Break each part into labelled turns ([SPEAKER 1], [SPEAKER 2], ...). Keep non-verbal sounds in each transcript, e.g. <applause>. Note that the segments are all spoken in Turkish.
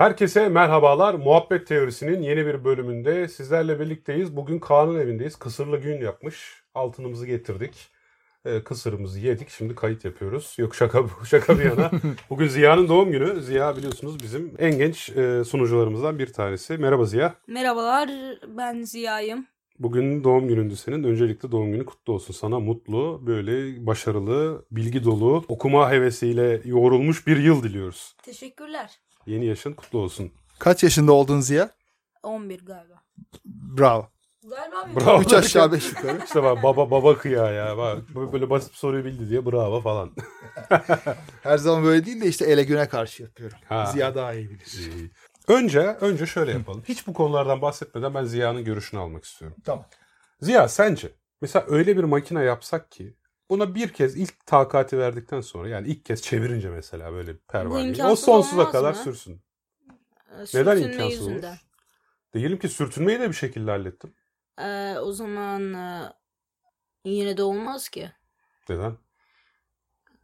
[SPEAKER 1] Herkese merhabalar. Muhabbet Teorisi'nin yeni bir bölümünde sizlerle birlikteyiz. Bugün Kaan'ın evindeyiz. Kısırlı gün yapmış. Altınımızı getirdik. Ee, kısırımızı yedik. Şimdi kayıt yapıyoruz. Yok şaka <laughs> şaka bir yana. Bugün Ziya'nın doğum günü. Ziya biliyorsunuz bizim en genç e, sunucularımızdan bir tanesi. Merhaba Ziya.
[SPEAKER 2] Merhabalar, ben Ziya'yım.
[SPEAKER 1] Bugün doğum günündü senin. Öncelikle doğum günü kutlu olsun. Sana mutlu, böyle başarılı, bilgi dolu, okuma hevesiyle yoğrulmuş bir yıl diliyoruz.
[SPEAKER 2] Teşekkürler.
[SPEAKER 1] Yeni yaşın kutlu olsun.
[SPEAKER 3] Kaç yaşında oldun Ziya?
[SPEAKER 2] 11 galiba.
[SPEAKER 3] Bravo.
[SPEAKER 2] Galiba bir
[SPEAKER 1] Bravo.
[SPEAKER 3] 3 aşağı 5 yukarı.
[SPEAKER 1] İşte bak baba baba kıya ya. Bak böyle basit bir soruyu bildi diye bravo falan. <laughs>
[SPEAKER 3] Her zaman böyle değil de işte ele güne karşı yapıyorum.
[SPEAKER 1] Ha.
[SPEAKER 3] Ziya daha iyi bilir.
[SPEAKER 1] Önce önce şöyle yapalım. Hiç bu konulardan bahsetmeden ben Ziya'nın görüşünü almak istiyorum.
[SPEAKER 3] Tamam.
[SPEAKER 1] Ziya sence mesela öyle bir makine yapsak ki buna bir kez ilk takati verdikten sonra yani ilk kez çevirince mesela böyle pervaneyi o sonsuza kadar
[SPEAKER 2] mı?
[SPEAKER 1] sürsün.
[SPEAKER 2] Ee,
[SPEAKER 1] Neden
[SPEAKER 2] sürtünme
[SPEAKER 1] imkansız olur?
[SPEAKER 2] yüzünden.
[SPEAKER 1] Diyelim ki sürtünmeyi de bir şekilde hallettim.
[SPEAKER 2] Ee, o zaman e, yine de olmaz ki.
[SPEAKER 1] Neden?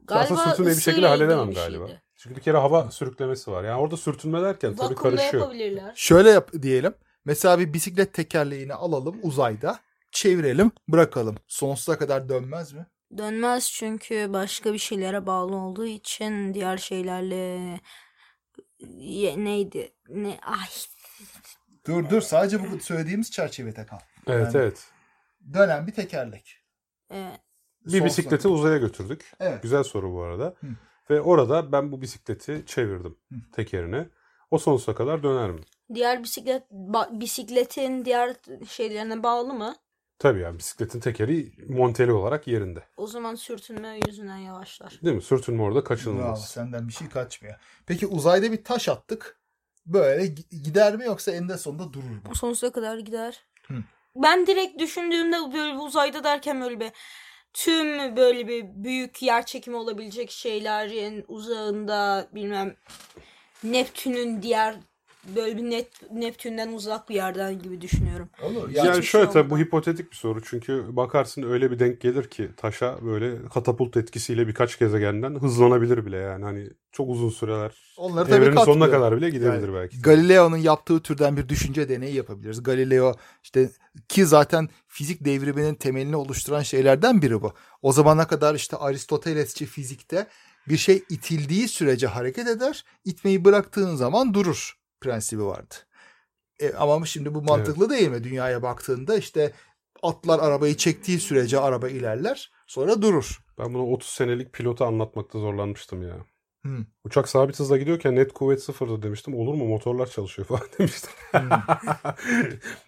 [SPEAKER 2] Galiba
[SPEAKER 1] Aslında sürtünmeyi bir şekilde halledemem
[SPEAKER 2] bir
[SPEAKER 1] galiba.
[SPEAKER 2] şeydi.
[SPEAKER 1] Çünkü bir kere hava sürüklemesi var. Yani orada sürtünme derken tabii
[SPEAKER 2] Vakumda
[SPEAKER 1] karışıyor.
[SPEAKER 2] yapabilirler.
[SPEAKER 3] Şöyle yap diyelim. Mesela bir bisiklet tekerleğini alalım uzayda. Çevirelim bırakalım. Sonsuza kadar dönmez mi?
[SPEAKER 2] Dönmez çünkü başka bir şeylere bağlı olduğu için diğer şeylerle Ye- neydi? Ne ay
[SPEAKER 3] Dur dur sadece bu söylediğimiz çerçevede kal.
[SPEAKER 1] Evet
[SPEAKER 3] Yani-
[SPEAKER 1] evet.
[SPEAKER 3] Dönen bir tekerlek.
[SPEAKER 2] e,
[SPEAKER 1] Bir bisikleti uzaya götürdük.
[SPEAKER 3] Evet.
[SPEAKER 1] Güzel soru bu arada.
[SPEAKER 3] Hı.
[SPEAKER 1] Ve orada ben bu bisikleti çevirdim
[SPEAKER 3] Hı.
[SPEAKER 1] tekerine. O sonsuza kadar döner mi?
[SPEAKER 2] diğer bisiklet ba- bisikletin diğer şeylerine bağlı mı?
[SPEAKER 1] Tabii yani bisikletin tekeri monteli olarak yerinde.
[SPEAKER 2] O zaman sürtünme yüzünden yavaşlar.
[SPEAKER 1] Değil mi? Sürtünme orada
[SPEAKER 3] Bravo,
[SPEAKER 1] kaçınılmaz.
[SPEAKER 3] senden bir şey kaçmıyor. Peki uzayda bir taş attık. Böyle gi- gider mi yoksa eninde sonunda durur mu?
[SPEAKER 2] sonsuza kadar gider.
[SPEAKER 3] Hı.
[SPEAKER 2] Ben direkt düşündüğümde böyle bir uzayda derken böyle bir tüm böyle bir büyük yer çekimi olabilecek şeylerin uzağında bilmem Neptün'ün diğer böyle bir net, Neptün'den uzak bir yerden gibi düşünüyorum.
[SPEAKER 3] Olur.
[SPEAKER 1] Yani,
[SPEAKER 2] hiçbir
[SPEAKER 1] şöyle
[SPEAKER 2] şey
[SPEAKER 1] tabii bu hipotetik bir soru. Çünkü bakarsın öyle bir denk gelir ki taşa böyle katapult etkisiyle birkaç gezegenden hızlanabilir bile yani. Hani çok uzun süreler
[SPEAKER 3] Onları tabii
[SPEAKER 1] evrenin sonuna kadar bile gidebilir
[SPEAKER 3] Yani
[SPEAKER 1] belki.
[SPEAKER 3] Galileo'nun yaptığı türden bir düşünce deneyi yapabiliriz. Galileo işte ki zaten fizik devriminin temelini oluşturan şeylerden biri bu. O zamana kadar işte Aristotelesçi fizikte bir şey itildiği sürece hareket eder, itmeyi bıraktığın zaman durur prensibi vardı. E, ama şimdi bu mantıklı değil mi? Dünyaya baktığında işte atlar arabayı çektiği sürece araba ilerler, sonra durur.
[SPEAKER 1] Ben bunu 30 senelik pilota anlatmakta zorlanmıştım ya.
[SPEAKER 3] Hmm.
[SPEAKER 1] Uçak sabit hızla gidiyorken net kuvvet sıfırdı demiştim. Olur mu motorlar çalışıyor falan <laughs> demiştim. <laughs>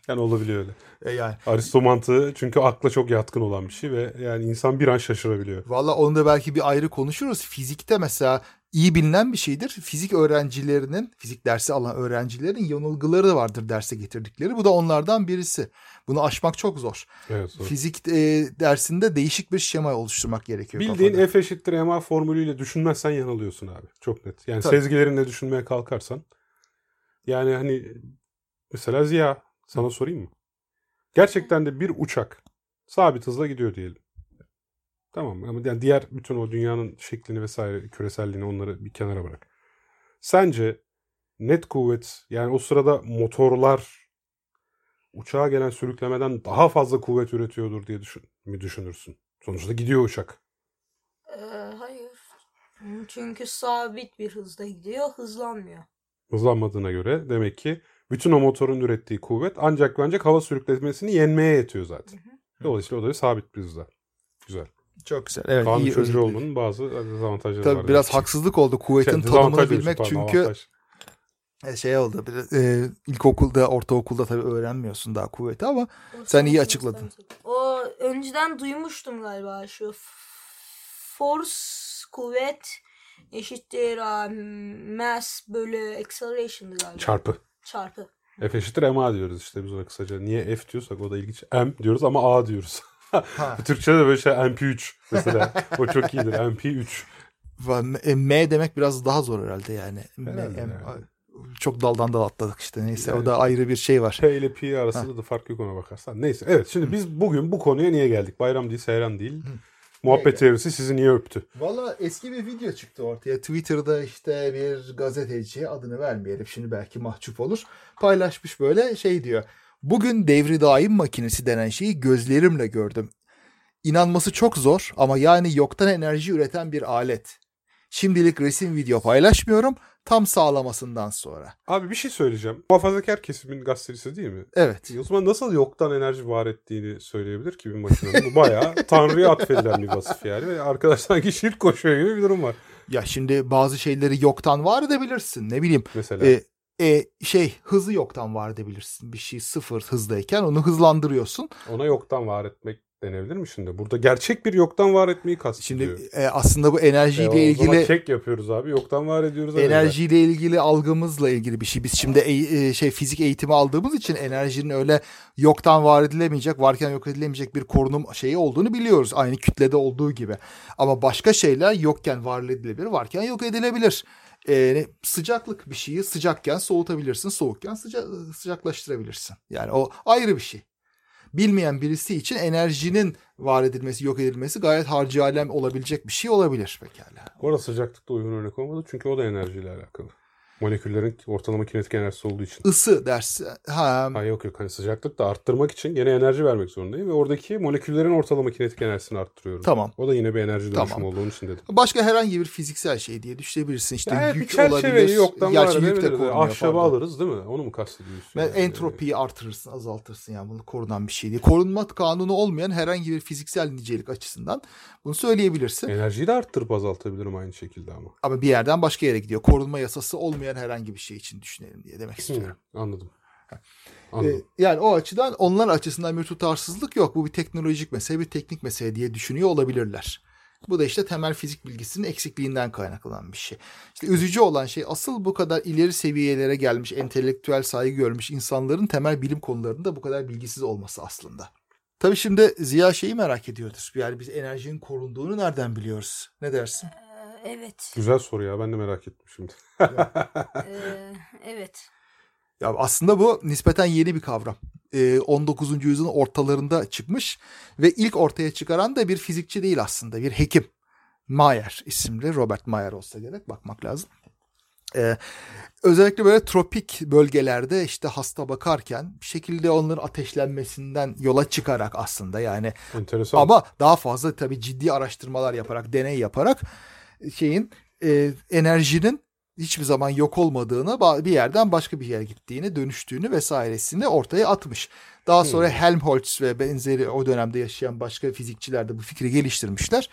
[SPEAKER 1] yani olabiliyor öyle.
[SPEAKER 3] E yani
[SPEAKER 1] Aristo mantığı çünkü akla çok yatkın olan bir şey ve yani insan bir an şaşırabiliyor.
[SPEAKER 3] Valla onu da belki bir ayrı konuşuruz. Fizikte mesela iyi bilinen bir şeydir. Fizik öğrencilerinin, fizik dersi alan öğrencilerin yanılgıları vardır derse getirdikleri. Bu da onlardan birisi. Bunu aşmak çok zor.
[SPEAKER 1] Evet. doğru.
[SPEAKER 3] Fizik e, dersinde değişik bir şema oluşturmak gerekiyor
[SPEAKER 1] Bildiğin
[SPEAKER 3] kafada.
[SPEAKER 1] F eşittir ma formülüyle düşünmezsen yanılıyorsun abi. Çok net. Yani
[SPEAKER 3] Tabii.
[SPEAKER 1] sezgilerinle düşünmeye kalkarsan. Yani hani mesela Ziya sana sorayım mı? Gerçekten de bir uçak sabit hızla gidiyor diyelim. Tamam ama yani diğer bütün o dünyanın şeklini vesaire küreselliğini onları bir kenara bırak. Sence net kuvvet yani o sırada motorlar uçağa gelen sürüklemeden daha fazla kuvvet üretiyordur diye düşün, mi düşünürsün? Sonuçta gidiyor uçak.
[SPEAKER 2] Ee, hayır. Çünkü sabit bir hızda gidiyor, hızlanmıyor.
[SPEAKER 1] hızlanmadığına göre demek ki bütün o motorun ürettiği kuvvet ancak ancak hava sürüklemesini yenmeye yetiyor zaten. Dolayısıyla o da sabit bir hızda. Güzel.
[SPEAKER 3] Çok güzel. Evet,
[SPEAKER 1] Kaan'ın
[SPEAKER 3] iyi
[SPEAKER 1] olmanın bazı dezavantajları
[SPEAKER 3] Tabii
[SPEAKER 1] var.
[SPEAKER 3] biraz
[SPEAKER 1] ki.
[SPEAKER 3] haksızlık oldu <laughs> kuvvetin
[SPEAKER 1] Şey,
[SPEAKER 3] tanımını bilmek.
[SPEAKER 1] pardon,
[SPEAKER 3] çünkü
[SPEAKER 1] avantaj.
[SPEAKER 3] e, şey oldu. Biraz, e, ilkokulda, ortaokulda tabii öğrenmiyorsun daha kuvveti ama Sen iyi açıkladın.
[SPEAKER 2] O önceden duymuştum galiba şu force kuvvet eşittir um, mass bölü acceleration'dı galiba.
[SPEAKER 1] Çarpı.
[SPEAKER 2] Çarpı.
[SPEAKER 1] F eşittir ma diyoruz işte biz ona kısaca. Niye F diyorsak o da ilginç. M diyoruz ama A diyoruz. <laughs>
[SPEAKER 3] ha, <laughs>
[SPEAKER 1] Türkçe'de de böyle şey MP3 mesela. o çok iyidir. MP3.
[SPEAKER 3] Va- e, M demek biraz daha zor herhalde yani.
[SPEAKER 1] Herhalde
[SPEAKER 3] M-
[SPEAKER 1] yani.
[SPEAKER 3] Çok daldan dal atladık işte neyse
[SPEAKER 1] Yani-
[SPEAKER 3] o da ayrı bir şey var.
[SPEAKER 1] P ile P arasında da fark yok ona bakarsan. Neyse evet şimdi biz bugün bu konuya niye geldik? Bayram değil, seyran değil. Muhabbet teorisi sizi niye öptü?
[SPEAKER 3] Valla eski bir video çıktı ortaya. Twitter'da işte bir gazeteci adını vermeyelim şimdi belki mahcup olur. Paylaşmış böyle şey diyor. Bugün devri daim makinesi denen şeyi gözlerimle gördüm. İnanması çok zor ama yani yoktan enerji üreten bir alet. Şimdilik resim video paylaşmıyorum tam sağlamasından sonra.
[SPEAKER 1] Abi bir şey söyleyeceğim. Muhafazakar kesimin gazetecisi değil mi?
[SPEAKER 3] Evet.
[SPEAKER 1] O zaman nasıl yoktan enerji var ettiğini söyleyebilir ki bir makinenin? Bu bayağı <laughs> Tanrı'ya atfedilen bir vasıf yani. Ve arkadaş sanki şirk koşuyor gibi bir durum var.
[SPEAKER 3] Ya şimdi bazı şeyleri yoktan var edebilirsin. Ne bileyim.
[SPEAKER 1] Mesela.
[SPEAKER 3] E, e, şey hızı yoktan var edebilirsin. Bir şey sıfır hızdayken onu hızlandırıyorsun.
[SPEAKER 1] Ona yoktan var etmek denebilir mi şimdi? Burada gerçek bir yoktan var etmeyi kastediyor.
[SPEAKER 3] Şimdi e, aslında bu enerjiyle
[SPEAKER 1] e, o
[SPEAKER 3] ilgili
[SPEAKER 1] zaman çek yapıyoruz abi. Yoktan var ediyoruz.
[SPEAKER 3] enerjiyle ilgili algımızla ilgili bir şey. Biz şimdi e, şey fizik eğitimi aldığımız için enerjinin öyle yoktan var edilemeyecek, varken yok edilemeyecek bir korunum şeyi olduğunu biliyoruz. Aynı kütlede olduğu gibi. Ama başka şeyler yokken var edilebilir, varken yok edilebilir. Ee, sıcaklık bir şeyi sıcakken soğutabilirsin, soğukken sıca sıcaklaştırabilirsin. Yani o ayrı bir şey bilmeyen birisi için enerjinin var edilmesi, yok edilmesi gayet harcı alem olabilecek bir şey olabilir pekala.
[SPEAKER 1] Bu arada sıcaklıkta uygun örnek olmadı çünkü o da enerjiyle alakalı. Moleküllerin ortalama kinetik enerjisi olduğu için.
[SPEAKER 3] Isı dersi. Ha.
[SPEAKER 1] ha yok yok hani sıcaklık da arttırmak için gene enerji vermek zorundayım ve oradaki moleküllerin ortalama kinetik enerjisini arttırıyorum.
[SPEAKER 3] Tamam.
[SPEAKER 1] O da yine bir enerji dönüşümü
[SPEAKER 3] tamam.
[SPEAKER 1] olduğu için dedim.
[SPEAKER 3] Başka herhangi bir fiziksel şey diye düşünebilirsin. İşte
[SPEAKER 1] yani
[SPEAKER 3] yük
[SPEAKER 1] bir
[SPEAKER 3] olabilir.
[SPEAKER 1] yoktan
[SPEAKER 3] Gerçi yük de korunuyor.
[SPEAKER 1] Ahşabı
[SPEAKER 3] pardon.
[SPEAKER 1] alırız değil mi? Onu mu kastediyorsun?
[SPEAKER 3] Ben
[SPEAKER 1] yani?
[SPEAKER 3] entropiyi artırırsın, azaltırsın yani bunu korunan bir şey değil. Korunma kanunu olmayan herhangi bir fiziksel nicelik açısından bunu söyleyebilirsin.
[SPEAKER 1] Enerjiyi de arttırıp azaltabilirim aynı şekilde ama.
[SPEAKER 3] Ama bir yerden başka yere gidiyor. Korunma yasası olmayan herhangi bir şey için düşünelim diye demek istiyorum.
[SPEAKER 1] Hı, anladım.
[SPEAKER 3] Ee,
[SPEAKER 1] Anladım.
[SPEAKER 3] yani o açıdan onlar açısından bir tutarsızlık yok. Bu bir teknolojik mesele, bir teknik mesele diye düşünüyor olabilirler. Bu da işte temel fizik bilgisinin eksikliğinden kaynaklanan bir şey. İşte üzücü olan şey asıl bu kadar ileri seviyelere gelmiş, entelektüel saygı görmüş insanların temel bilim konularında bu kadar bilgisiz olması aslında. Tabii şimdi Ziya şeyi merak ediyordur. Yani biz enerjinin korunduğunu nereden biliyoruz? Ne dersin?
[SPEAKER 2] Ee, evet.
[SPEAKER 1] Güzel soru ya. Ben de merak ettim şimdi. <laughs>
[SPEAKER 2] Ee, evet.
[SPEAKER 3] Ya aslında bu nispeten yeni bir kavram. Ee, 19. yüzyılın ortalarında çıkmış ve ilk ortaya çıkaran da bir fizikçi değil aslında bir hekim. Mayer isimli Robert Mayer olsa gerek bakmak lazım. Ee, özellikle böyle tropik bölgelerde işte hasta bakarken bir şekilde onların ateşlenmesinden yola çıkarak aslında yani
[SPEAKER 1] Enteresan.
[SPEAKER 3] ama daha fazla tabii ciddi araştırmalar yaparak deney yaparak şeyin e, enerjinin hiçbir zaman yok olmadığını bir yerden başka bir yere gittiğini dönüştüğünü vesairesini ortaya atmış. Daha sonra
[SPEAKER 1] Hmm.
[SPEAKER 3] Helmholtz ve benzeri o dönemde yaşayan başka fizikçiler de bu fikri geliştirmişler.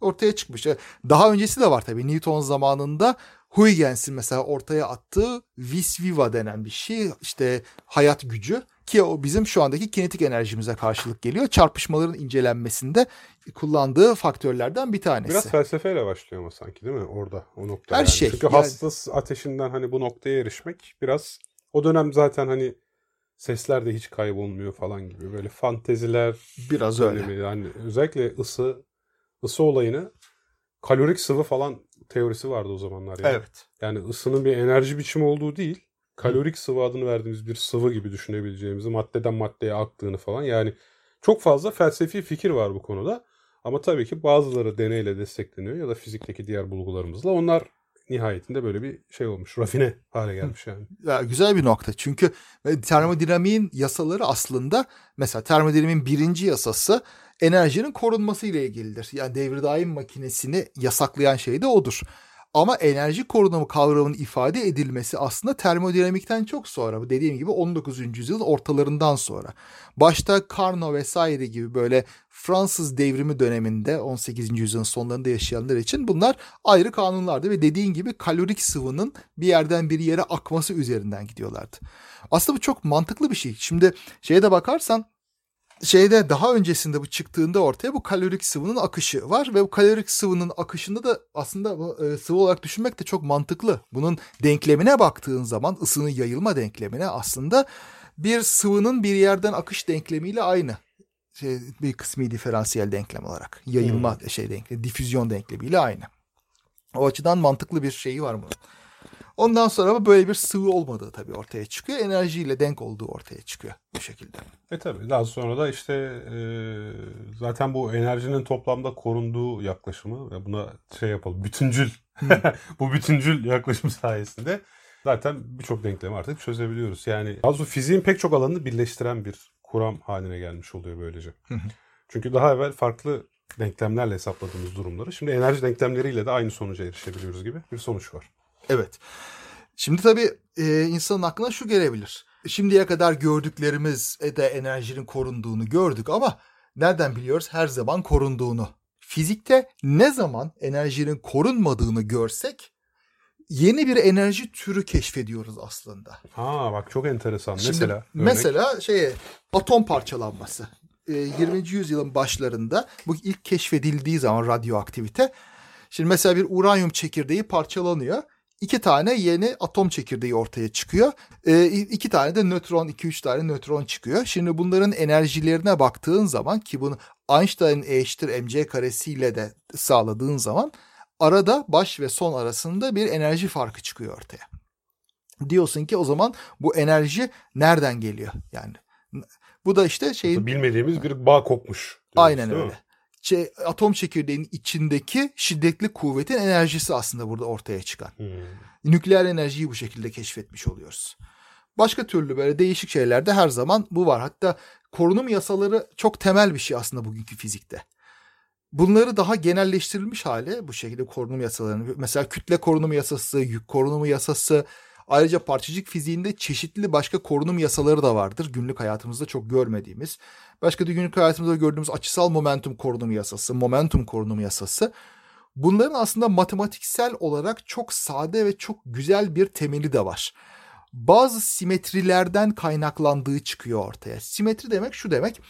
[SPEAKER 3] Ortaya çıkmış. E, Daha öncesi de var tabii. Newton zamanında Huygens mesela ortaya attığı vis viva denen bir şey. İşte hayat gücü ki o bizim şu andaki kinetik enerjimize karşılık geliyor. Çarpışmaların incelenmesinde kullandığı faktörlerden bir tanesi.
[SPEAKER 1] Biraz felsefeyle başlıyor ama sanki değil mi orada o nokta.
[SPEAKER 3] Her
[SPEAKER 1] yani.
[SPEAKER 3] şey,
[SPEAKER 1] Çünkü
[SPEAKER 3] yani-
[SPEAKER 1] hasta ateşinden hani bu noktaya erişmek biraz o dönem zaten hani sesler de hiç kaybolmuyor falan gibi böyle fanteziler
[SPEAKER 3] Biraz öyle.
[SPEAKER 1] yani özellikle ısı ısı olayını kalorik sıvı falan teorisi vardı o zamanlar yani.
[SPEAKER 3] Evet.
[SPEAKER 1] Yani ısının bir enerji biçimi olduğu değil kalorik sıvı adını verdiğimiz bir sıvı gibi düşünebileceğimizi maddeden maddeye aktığını falan yani çok fazla felsefi fikir var bu konuda. Ama tabii ki bazıları deneyle destekleniyor ya da fizikteki diğer bulgularımızla. Onlar nihayetinde böyle bir şey olmuş. Rafine hale gelmiş yani. <laughs>
[SPEAKER 3] Ya, güzel bir nokta. Çünkü e, termodinamiğin yasaları aslında mesela termodinamiğin birinci yasası enerjinin korunması ile ilgilidir. Yani devri daim makinesini yasaklayan şey de odur. Ama enerji korunumu kavramının ifade edilmesi aslında termodinamikten çok sonra. Bu dediğim gibi 19. yüzyılın ortalarından sonra. Başta Carnot vesaire gibi böyle Fransız devrimi döneminde 18. yüzyılın sonlarında yaşayanlar için bunlar ayrı kanunlardı ve dediğin gibi kalorik sıvının bir yerden bir yere akması üzerinden gidiyorlardı. Aslında bu çok mantıklı bir şey. Şimdi şeye de bakarsan şeyde daha öncesinde bu çıktığında ortaya bu kalorik sıvının akışı var ve bu kalorik sıvının akışında da aslında e, sıvı olarak düşünmek de çok mantıklı. Bunun denklemine baktığın zaman ısının yayılma denklemine aslında bir sıvının bir yerden akış denklemiyle aynı. Şey, bir kısmi diferansiyel denklem olarak. Yayılma şey denklemi, difüzyon denklemiyle aynı. O açıdan mantıklı bir şeyi var bunun. Ondan sonra ama böyle bir sıvı olmadığı tabii ortaya çıkıyor. Enerjiyle denk olduğu ortaya çıkıyor bu şekilde.
[SPEAKER 1] E tabii daha sonra da işte e, zaten bu enerjinin toplamda korunduğu yaklaşımı ve buna şey yapalım bütüncül <laughs> bu bütüncül yaklaşım sayesinde zaten birçok denklemi artık çözebiliyoruz. Yani az fiziğin pek çok alanını birleştiren bir kuram haline gelmiş oluyor böylece. Çünkü daha evvel farklı denklemlerle hesapladığımız durumları şimdi enerji denklemleriyle de aynı sonuca erişebiliyoruz gibi bir sonuç var.
[SPEAKER 3] Evet. Şimdi tabii e, insanın aklına şu gelebilir. Şimdiye kadar gördüklerimiz de enerjinin korunduğunu gördük ama nereden biliyoruz her zaman korunduğunu? Fizikte ne zaman enerjinin korunmadığını görsek yeni bir enerji türü keşfediyoruz aslında.
[SPEAKER 1] Ha bak çok enteresan.
[SPEAKER 3] Şimdi
[SPEAKER 1] mesela örnek.
[SPEAKER 3] mesela şey atom parçalanması. E, 20. yüzyılın başlarında bu ilk keşfedildiği zaman radyoaktivite. Şimdi mesela bir uranyum çekirdeği parçalanıyor. İki tane yeni atom çekirdeği ortaya çıkıyor. E, iki tane de nötron, iki üç tane nötron çıkıyor. Şimdi bunların enerjilerine baktığın zaman ki bunu Einstein'ın E eşittir mc karesiyle de sağladığın zaman arada baş ve son arasında bir enerji farkı çıkıyor ortaya. Diyorsun ki o zaman bu enerji nereden geliyor? Yani bu da işte şeyin
[SPEAKER 1] bilmediğimiz bir bağ kopmuş. diyoruz,
[SPEAKER 3] aynen
[SPEAKER 1] mi?
[SPEAKER 3] Şey, atom çekirdeğinin içindeki şiddetli kuvvetin enerjisi aslında burada ortaya çıkan.
[SPEAKER 1] Hmm.
[SPEAKER 3] Nükleer enerjiyi bu şekilde keşfetmiş oluyoruz. Başka türlü böyle değişik şeylerde her zaman bu var. Hatta korunum yasaları çok temel bir şey aslında bugünkü fizikte. Bunları daha genelleştirilmiş hali bu şekilde korunum yasalarını. Mesela kütle korunumu yasası, yük korunumu yasası, ayrıca parçacık fiziğinde çeşitli başka korunum yasaları da vardır. Günlük hayatımızda çok görmediğimiz. Başka da günlük hayatımızda gördüğümüz açısal momentum korunumu yasası, momentum korunumu yasası. Bunların aslında matematiksel olarak çok sade ve çok güzel bir temeli de var. Bazı simetrilerden kaynaklandığı çıkıyor ortaya. Simetri demek şu demek.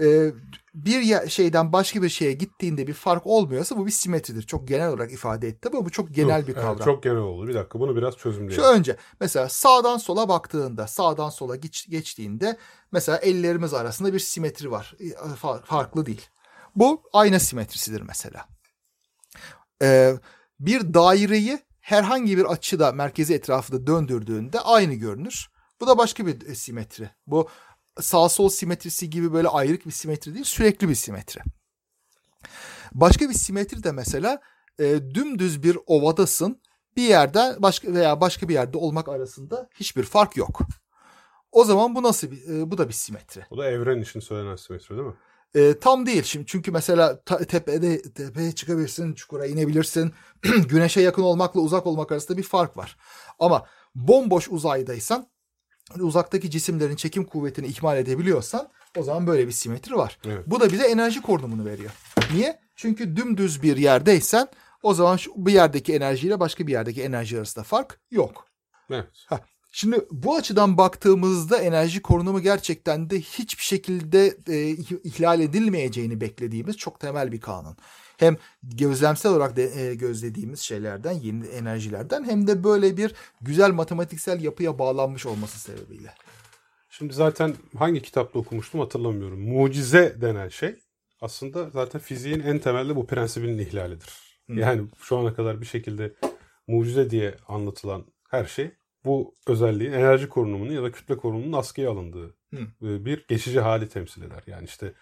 [SPEAKER 3] E, bir şeyden başka bir şeye gittiğinde bir fark olmuyorsa bu bir simetridir. Çok genel olarak ifade etti ama bu çok genel
[SPEAKER 1] Dur,
[SPEAKER 3] bir
[SPEAKER 1] evet,
[SPEAKER 3] kavram.
[SPEAKER 1] çok genel oldu. Bir dakika bunu biraz
[SPEAKER 3] Şu
[SPEAKER 1] çözümleyelim.
[SPEAKER 3] önce mesela sağdan sola baktığında, sağdan sola geç, geçtiğinde mesela ellerimiz arasında bir simetri var. E, fa- Farklı değil. Bu ayna simetrisidir mesela. Ee, bir daireyi herhangi bir açıda merkezi etrafında döndürdüğünde aynı görünür. Bu da başka bir e, simetri. Bu sağ sol simetrisi gibi böyle ayrık bir simetri değil, sürekli bir simetri. Başka bir simetri de mesela e, dümdüz bir ovadasın bir yerde başka veya başka bir yerde olmak arasında hiçbir fark yok. O zaman bu nasıl bir e, bu da bir simetri.
[SPEAKER 1] Bu da evren için söylenen simetri değil mi?
[SPEAKER 3] E, tam değil şimdi çünkü mesela tepede tepeye çıkabilirsin, çukura inebilirsin. <clears throat> Güneşe yakın olmakla uzak olmak arasında bir fark var. Ama bomboş uzaydaysan uzaktaki cisimlerin çekim kuvvetini ikmal edebiliyorsan o zaman böyle bir simetri var.
[SPEAKER 1] Evet.
[SPEAKER 3] Bu da bize enerji korunumunu veriyor. Niye? Çünkü dümdüz bir yerdeysen o zaman şu, bir yerdeki enerjiyle başka bir yerdeki enerji arasında fark yok.
[SPEAKER 1] Evet.
[SPEAKER 3] Şimdi bu açıdan baktığımızda enerji korunumu gerçekten de hiçbir şekilde e, ihlal edilmeyeceğini beklediğimiz çok temel bir kanun. Hem gözlemsel olarak de, e, gözlediğimiz şeylerden, yeni enerjilerden hem de böyle bir güzel matematiksel yapıya bağlanmış olması sebebiyle.
[SPEAKER 1] Şimdi zaten hangi kitapta okumuştum hatırlamıyorum. Mucize denen şey aslında zaten fiziğin en temelde bu prensibinin ihlalidir. Yani şu ana kadar bir şekilde mucize diye anlatılan her şey bu özelliğin enerji korunumunun ya da kütle korunumunun askıya alındığı
[SPEAKER 3] Hı.
[SPEAKER 1] e, bir geçici hali temsil eder. Yani işte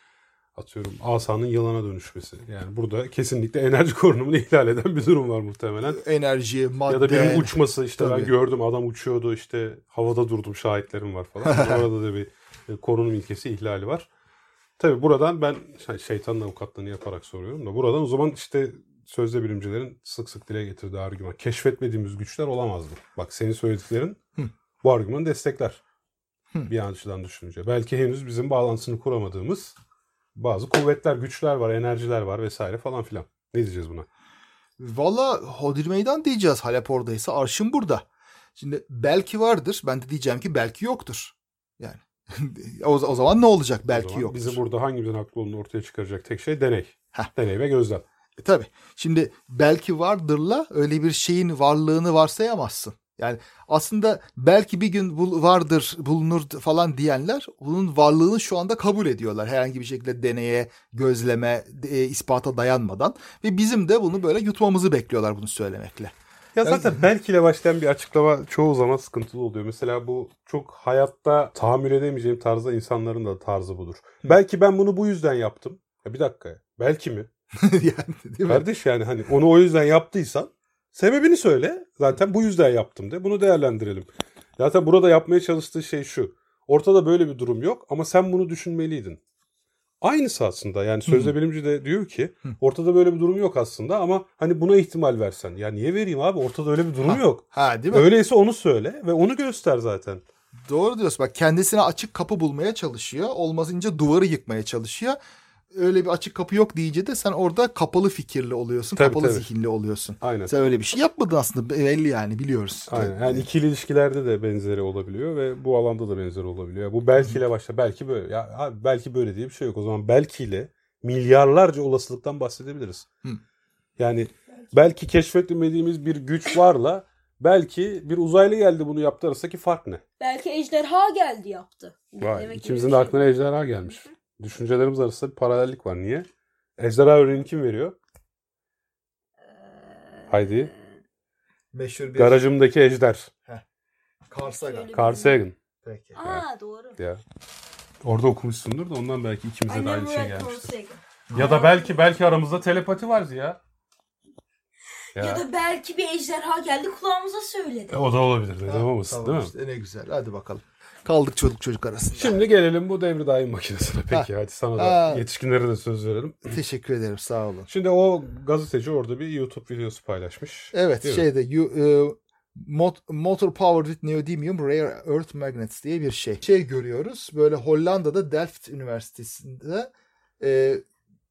[SPEAKER 1] atıyorum asanın yılana dönüşmesi. Yani burada kesinlikle enerji korunumunu <laughs> ihlal eden bir durum var muhtemelen.
[SPEAKER 3] Enerji, madde.
[SPEAKER 1] Ya da birinin uçması işte
[SPEAKER 3] Tabii.
[SPEAKER 1] ben gördüm adam uçuyordu işte havada durdum şahitlerim var falan. <laughs> Orada da bir e, korunum ilkesi ihlali var. Tabii buradan ben şey- şeytanın avukatlığını yaparak soruyorum da buradan o zaman işte sözde bilimcilerin sık sık dile getirdiği argüman keşfetmediğimiz güçler olamazdı. Bak senin söylediklerin
[SPEAKER 3] Hı.
[SPEAKER 1] bu argümanı destekler.
[SPEAKER 3] Hı.
[SPEAKER 1] Bir açıdan düşününce. Belki henüz bizim bağlantısını kuramadığımız bazı kuvvetler, güçler var, enerjiler var vesaire falan filan. Ne diyeceğiz buna?
[SPEAKER 3] Valla Hodri meydan diyeceğiz. Halep oradaysa arşın burada. Şimdi belki vardır. Ben de diyeceğim ki belki yoktur. Yani <laughs> o, o zaman ne olacak belki yoktur.
[SPEAKER 1] Bizi burada hangimizin haklı olduğunu ortaya çıkaracak tek şey deney.
[SPEAKER 3] Heh.
[SPEAKER 1] Deney ve gözlem.
[SPEAKER 3] E, tabii. Şimdi belki vardırla öyle bir şeyin varlığını varsayamazsın. Yani aslında belki bir gün bul- vardır, bulunur falan diyenler bunun varlığını şu anda kabul ediyorlar. Herhangi bir şekilde deneye, gözleme, e, ispata dayanmadan. Ve bizim de bunu böyle yutmamızı bekliyorlar bunu söylemekle.
[SPEAKER 1] Ya zaten <laughs> belki ile başlayan bir açıklama çoğu zaman sıkıntılı oluyor. Mesela bu çok hayatta tahammül edemeyeceğim tarzda insanların da tarzı budur. Belki ben bunu bu yüzden yaptım. Ya bir dakika. Belki mi? <laughs>
[SPEAKER 3] yani değil mi?
[SPEAKER 1] Kardeş yani hani onu o yüzden yaptıysan sebebini söyle. Zaten bu yüzden yaptım de. Bunu değerlendirelim. Zaten burada yapmaya çalıştığı şey şu. Ortada böyle bir durum yok ama sen bunu düşünmeliydin. Aynısı aslında yani sözde bilimci de diyor ki ortada böyle bir durum yok aslında ama hani buna ihtimal versen. Ya niye vereyim abi ortada öyle bir durum yok.
[SPEAKER 3] Ha değil mi?
[SPEAKER 1] Öyleyse onu söyle ve onu göster zaten.
[SPEAKER 3] Doğru diyorsun. Bak kendisine açık kapı bulmaya çalışıyor. Olmazınca duvarı yıkmaya çalışıyor. Öyle bir açık kapı yok deyince de sen orada kapalı fikirli oluyorsun.
[SPEAKER 1] Tabii,
[SPEAKER 3] kapalı
[SPEAKER 1] tabii.
[SPEAKER 3] zihinli oluyorsun.
[SPEAKER 1] Aynen.
[SPEAKER 3] Sen öyle bir şey yapmadın aslında. Belli yani biliyoruz.
[SPEAKER 1] Aynen. Yani ikili ilişkilerde de benzeri olabiliyor ve bu alanda da benzeri olabiliyor. Bu belkiyle başla. Belki böyle. Ya abi belki böyle diye bir şey yok. O zaman belkiyle milyarlarca olasılıktan bahsedebiliriz.
[SPEAKER 3] Hı.
[SPEAKER 1] Yani belki keşfetmediğimiz bir güç varla belki bir uzaylı geldi bunu yaptı arasındaki fark ne?
[SPEAKER 2] Belki ejderha geldi yaptı.
[SPEAKER 1] Vay,
[SPEAKER 2] Demek ki
[SPEAKER 1] ikimizin de
[SPEAKER 2] şey.
[SPEAKER 1] aklına ejderha gelmiş. Düşüncelerimiz arasında bir paralellik var. Niye? Ejderha örneğini kim veriyor? Haydi.
[SPEAKER 3] Meşhur bir
[SPEAKER 1] Garajımdaki ejder.
[SPEAKER 3] Carl.
[SPEAKER 2] Öyle
[SPEAKER 1] Carl Sagan.
[SPEAKER 3] Peki.
[SPEAKER 2] Aa doğru.
[SPEAKER 1] Ya. Orada okumuşsundur da ondan belki ikimize de aynı şey gelmiştir. Ya da belki belki aramızda telepati var ya. Ya,
[SPEAKER 2] Ya da belki bir ejderha geldi kulağımıza söyledi.
[SPEAKER 1] o da olabilir. Neden olmasın
[SPEAKER 3] tamam
[SPEAKER 1] değil mi?
[SPEAKER 3] işte, ne güzel. Hadi bakalım. Kaldık çocuk çocuk arasında.
[SPEAKER 1] Şimdi gelelim bu devri daim makinesine. Peki hadi sana da
[SPEAKER 3] Ha.
[SPEAKER 1] yetişkinlere de söz verelim. <clears throat>
[SPEAKER 3] Teşekkür ederim. Sağ olun.
[SPEAKER 1] Şimdi o gazeteci orada bir YouTube videosu paylaşmış.
[SPEAKER 3] Evet
[SPEAKER 1] Değil
[SPEAKER 3] şeyde you, e, mot- motor powered with neodymium rare earth magnets diye bir şey. Şey görüyoruz. Böyle Hollanda'da Delft Üniversitesi'nde e,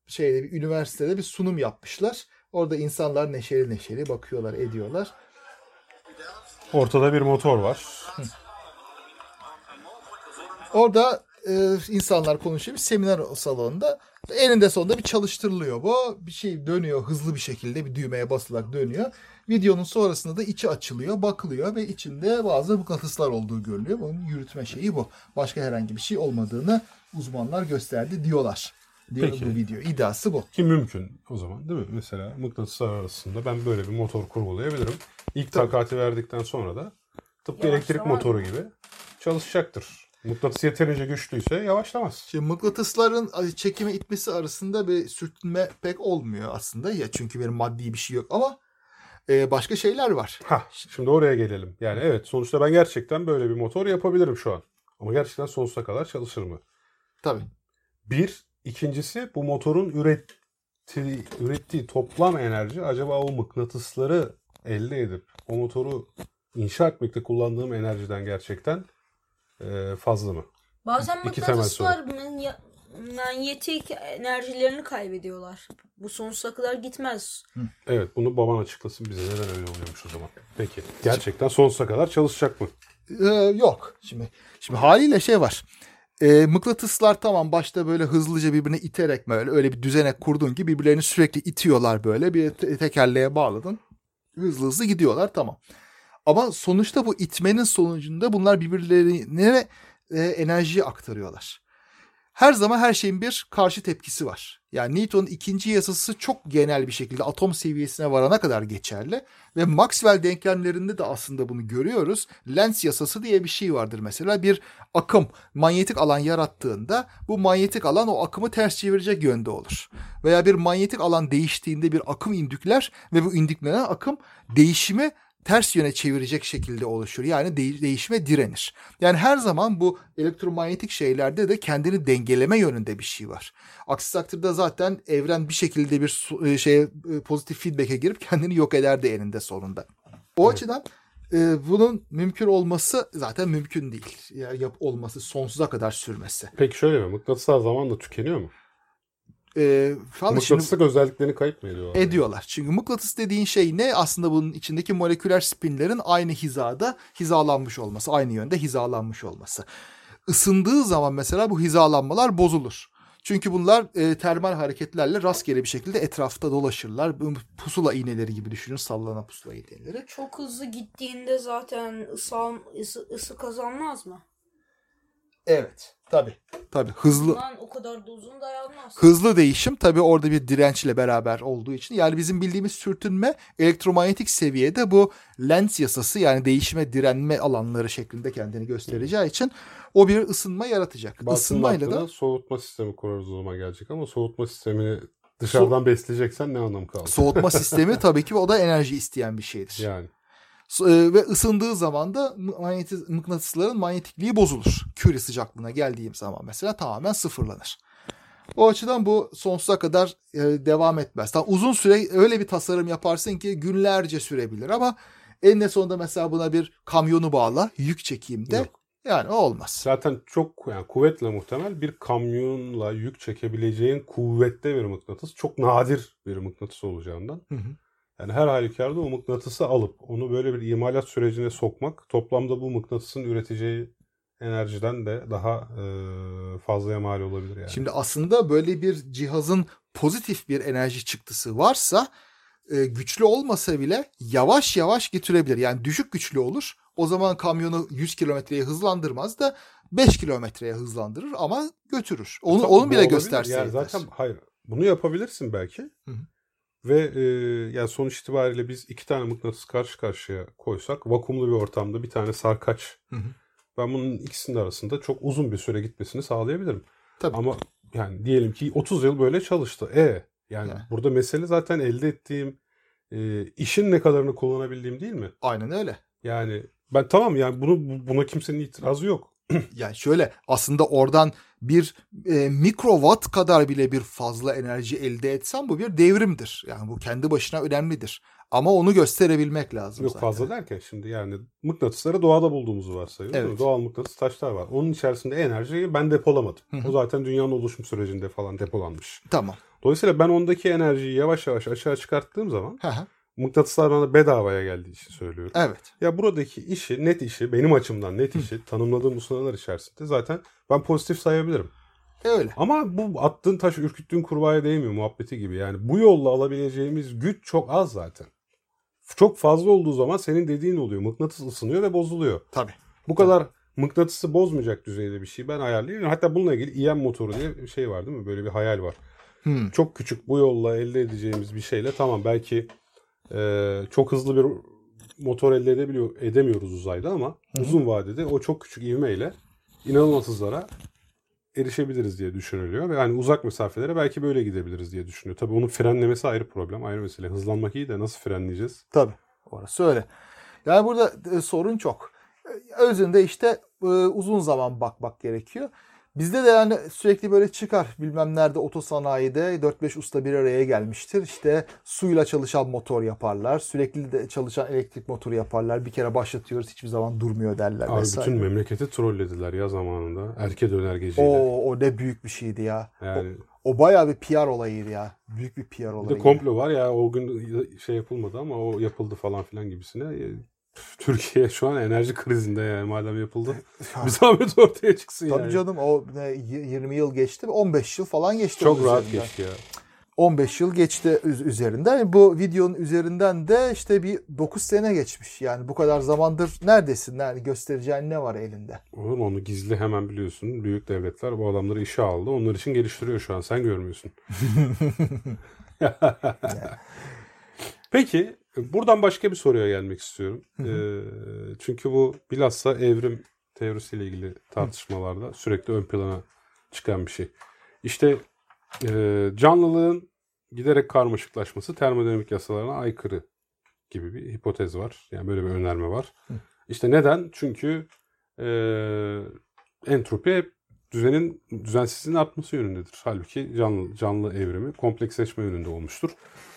[SPEAKER 3] şeyde bir üniversitede bir sunum yapmışlar. Orada insanlar neşeli neşeli bakıyorlar, ediyorlar.
[SPEAKER 1] Ortada bir motor var.
[SPEAKER 3] Orada e, insanlar konuşuyor bir seminer salonunda. Eninde sonunda bir çalıştırılıyor bu. Bir şey dönüyor hızlı bir şekilde bir düğmeye basılarak dönüyor. Videonun sonrasında da içi açılıyor, bakılıyor ve içinde bazı mıknatıslar olduğu görülüyor. Bunun yürütme şeyi bu. Başka herhangi bir şey olmadığını uzmanlar gösterdi diyorlar. Diyor
[SPEAKER 1] Peki.
[SPEAKER 3] bu video. İddiası bu.
[SPEAKER 1] Ki mümkün o zaman değil mi? Mesela mıknatıslar arasında ben böyle bir motor kurgulayabilirim. İlk takati verdikten sonra da tıpkı
[SPEAKER 2] Yavaşlamaz
[SPEAKER 1] elektrik motoru gibi çalışacaktır. Mıknatıs yeterince güçlüyse yavaşlamaz.
[SPEAKER 3] Şimdi mıknatısların çekime itmesi arasında bir sürtünme pek olmuyor aslında ya çünkü bir maddi bir şey yok ama e, başka şeyler var.
[SPEAKER 1] Ha, şimdi oraya gelelim. Yani evet sonuçta ben gerçekten böyle bir motor yapabilirim şu an. Ama gerçekten sonsuza kadar çalışır mı?
[SPEAKER 3] Tabii.
[SPEAKER 1] Bir, ikincisi bu motorun ürettiği, ürettiği toplam enerji acaba o mıknatısları elde edip o motoru inşa etmekte kullandığım enerjiden gerçekten e, fazla mı?
[SPEAKER 2] Bazen
[SPEAKER 1] İki
[SPEAKER 2] mıknatıslar manyetik enerjilerini kaybediyorlar. Bu sonsuza kadar gitmez.
[SPEAKER 1] Evet bunu baban açıklasın bize neden öyle oluyormuş o zaman. Peki gerçekten sonsuza kadar çalışacak mı?
[SPEAKER 3] Ee, yok. Şimdi şimdi haliyle şey var. Ee, mıknatıslar tamam başta böyle hızlıca birbirine iterek böyle öyle bir düzenek kurduğun gibi birbirlerini sürekli itiyorlar böyle bir te- tekerleğe bağladın. Hızlı hızlı gidiyorlar tamam. Ama sonuçta bu itmenin sonucunda bunlar birbirlerine e, enerjiyi aktarıyorlar. Her zaman her şeyin bir karşı tepkisi var. Yani Newton'un ikinci yasası çok genel bir şekilde atom seviyesine varana kadar geçerli. Ve Maxwell denklemlerinde de aslında bunu görüyoruz. Lenz yasası diye bir şey vardır mesela. Bir akım manyetik alan yarattığında bu manyetik alan o akımı ters çevirecek yönde olur. Veya bir manyetik alan değiştiğinde bir akım indükler ve bu indüklenen akım değişimi ters yöne çevirecek şekilde oluşur. Yani de- değişime direnir. Yani her zaman bu elektromanyetik şeylerde de kendini dengeleme yönünde bir şey var. Aksi takdirde zaten evren bir şekilde bir su- e, şeye e, pozitif feedback'e girip kendini yok ederdi eninde sonunda. O açıdan e, bunun mümkün olması zaten mümkün değil. Ya yap olması sonsuza kadar sürmesi.
[SPEAKER 1] Peki şöyle mi? Mıknatıslar zamanla tükeniyor mu?
[SPEAKER 3] E, falan şimdi-
[SPEAKER 1] Mıknatıslık özelliklerini kayıp mı ediyorlar?
[SPEAKER 3] ediyorlar. Çünkü mıknatıs dediğin şey ne? Aslında bunun içindeki moleküler spinlerin aynı hizada hizalanmış olması, aynı yönde hizalanmış olması. Isındığı zaman mesela bu hizalanmalar bozulur. Çünkü bunlar e, termal hareketlerle rastgele bir şekilde etrafta dolaşırlar. Pusula iğneleri gibi düşünün, sallanan pusula iğneleri.
[SPEAKER 2] Çok hızlı gittiğinde zaten ısı, ısı, ısı kazanmaz mı?
[SPEAKER 3] Evet. Tabii. Tabii. Hızlı
[SPEAKER 2] o kadar da uzun dayanmaz.
[SPEAKER 3] hızlı değişim tabii orada bir dirençle beraber olduğu için yani bizim bildiğimiz sürtünme elektromanyetik seviyede bu Lenz yasası yani değişime direnme alanları şeklinde kendini göstereceği için o bir ısınma yaratacak.
[SPEAKER 1] Basın
[SPEAKER 3] Isınmayla da
[SPEAKER 1] soğutma sistemi kurarız o zaman gelecek ama soğutma sistemini dışarıdan besleyeceksen ne anlamı kaldı?
[SPEAKER 3] soğutma <laughs> sistemi tabii ki o da enerji isteyen bir şeydir.
[SPEAKER 1] yani.
[SPEAKER 3] E, ve ısındığı zaman da manyetiz, mıknatısların manyetikliği bozulur. Küre sıcaklığına geldiğim zaman mesela tamamen sıfırlanır. O açıdan bu sonsuza kadar e, devam etmez. Tam uzun süre öyle bir tasarım yaparsın ki günlerce sürebilir ama en sonunda mesela buna bir kamyonu bağla, yük çekeyim de
[SPEAKER 1] Yok.
[SPEAKER 3] yani olmaz.
[SPEAKER 1] Zaten çok yani kuvvetle muhtemel bir kamyonla yük çekebileceğin kuvvette bir mıknatıs çok nadir bir mıknatıs olacağından.
[SPEAKER 3] Hı hı.
[SPEAKER 1] Yani her halükarda o mıknatısı alıp onu böyle bir imalat sürecine sokmak toplamda bu mıknatısın üreteceği enerjiden de daha e, fazlaya mal olabilir yani.
[SPEAKER 3] Şimdi aslında böyle bir cihazın pozitif bir enerji çıktısı varsa e, güçlü olmasa bile yavaş yavaş getirebilir. Yani düşük güçlü olur. O zaman kamyonu 100 kilometreye hızlandırmaz da 5 kilometreye hızlandırır ama götürür. Onu,
[SPEAKER 1] Tabii
[SPEAKER 3] onu bile gösterse
[SPEAKER 1] Yani
[SPEAKER 3] yeter.
[SPEAKER 1] zaten hayır. Bunu yapabilirsin belki.
[SPEAKER 3] Hı hı.
[SPEAKER 1] Ve e, yani sonuç itibariyle biz iki tane mıknatıs karşı karşıya koysak vakumlu bir ortamda bir tane sarkaç
[SPEAKER 3] Hı hı.
[SPEAKER 1] ben bunun ikisinin arasında çok uzun bir süre gitmesini sağlayabilirim.
[SPEAKER 3] Tabii.
[SPEAKER 1] Ama yani diyelim ki 30 yıl böyle çalıştı. E yani
[SPEAKER 3] Yani.
[SPEAKER 1] burada mesele zaten elde ettiğim e, işin ne kadarını kullanabildiğim değil mi?
[SPEAKER 3] Aynen öyle.
[SPEAKER 1] Yani ben tamam yani bunu buna kimsenin itirazı yok. <clears throat>
[SPEAKER 3] Yani şöyle aslında oradan bir e, mikrowatt kadar bile bir fazla enerji elde etsen bu bir devrimdir. Yani bu kendi başına önemlidir. Ama onu gösterebilmek lazım
[SPEAKER 1] Yok
[SPEAKER 3] zaten.
[SPEAKER 1] fazla derken şimdi yani mıknatısları doğada bulduğumuzu varsayıyoruz.
[SPEAKER 3] Evet.
[SPEAKER 1] Doğal mıknatıs taşlar var. Onun içerisinde enerjiyi ben depolamadım.
[SPEAKER 3] Hı hı.
[SPEAKER 1] O zaten dünyanın oluşum sürecinde falan depolanmış.
[SPEAKER 3] Tamam.
[SPEAKER 1] Dolayısıyla ben ondaki enerjiyi yavaş yavaş aşağı çıkarttığım zaman
[SPEAKER 3] Hı hı.
[SPEAKER 1] Mıknatıslar bana bedavaya geldiği için söylüyorum.
[SPEAKER 3] evet.
[SPEAKER 1] Ya buradaki işi, net işi, benim açımdan net işi tanımladığım bu sınırlar içerisinde zaten ben pozitif sayabilirim.
[SPEAKER 3] Öyle.
[SPEAKER 1] Ama bu attığın taş ürküttüğün kurbağaya değmiyor muhabbeti gibi. Yani bu yolla alabileceğimiz güç çok az zaten. Çok fazla olduğu zaman senin dediğin oluyor. Mıknatıs ısınıyor ve bozuluyor.
[SPEAKER 3] Tabii.
[SPEAKER 1] Bu kadar mıknatısı bozmayacak düzeyde bir şey ben ayarlayayım. Hatta bununla ilgili EM motoru diye bir şey var değil mi? Böyle bir hayal var.
[SPEAKER 3] Hmm.
[SPEAKER 1] Çok küçük bu yolla elde edeceğimiz bir şeyle tamam belki e, çok hızlı bir motor elde edebiliyor, edemiyoruz uzayda ama uzun vadede o çok küçük ivmeyle inanılmaz hızlara erişebiliriz diye düşünülüyor. Ve yani uzak mesafelere belki böyle gidebiliriz diye düşünüyor. Tabii onun frenlemesi ayrı problem, ayrı mesele. Hızlanmak iyi de nasıl frenleyeceğiz?
[SPEAKER 3] Tabii. Orası öyle. Yani burada e, sorun çok. E, Özünde işte e, uzun zaman bakmak gerekiyor. Bizde de yani sürekli böyle çıkar bilmem nerede otosanayide 4-5 usta bir araya gelmiştir. İşte suyla çalışan motor yaparlar. Sürekli de çalışan elektrik motoru yaparlar. Bir kere başlatıyoruz hiçbir zaman durmuyor derler
[SPEAKER 1] Abi
[SPEAKER 3] vesaire.
[SPEAKER 1] bütün memleketi trollediler ya zamanında. Erke dönergeciyle.
[SPEAKER 3] O, o ne büyük bir şeydi ya.
[SPEAKER 1] Yani
[SPEAKER 3] O, o bayağı bir PR olayıydı ya. Büyük bir PR
[SPEAKER 1] bir
[SPEAKER 3] olayıydı.
[SPEAKER 1] de komplo var ya o gün şey yapılmadı ama o yapıldı falan filan gibisine. E, <laughs> Türkiye şu an enerji krizinde yani madem yapıldı. <laughs> Bir zahmet ortaya çıksın
[SPEAKER 3] Tabii
[SPEAKER 1] yani.
[SPEAKER 3] canım o ne, y- 20 yıl geçti. 15 yıl falan geçti.
[SPEAKER 1] Çok rahat
[SPEAKER 3] üzerinden.
[SPEAKER 1] geçti ya.
[SPEAKER 3] 15 yıl geçti üz- üzerinden. Bu videonun üzerinden de işte bir 9 sene geçmiş. Yani bu kadar zamandır neredesin? Yani göstereceğin ne var elinde?
[SPEAKER 1] Oğlum onu gizli hemen biliyorsun. Büyük devletler bu adamları işe aldı. Onlar için geliştiriyor şu an. Sen görmüyorsun. <laughs> Peki buradan başka bir soruya gelmek istiyorum. Ee, çünkü bu bilhassa evrim teorisiyle ilgili tartışmalarda sürekli ön plana çıkan bir şey. İşte e, canlılığın giderek karmaşıklaşması termodinamik yasalarına aykırı gibi bir hipotez var. Yani böyle bir önerme var. İşte neden? Çünkü e, entropi hep düzenin düzensizliğin artması yönündedir. Halbuki canlı canlı evrimi kompleksleşme yönünde olmuştur.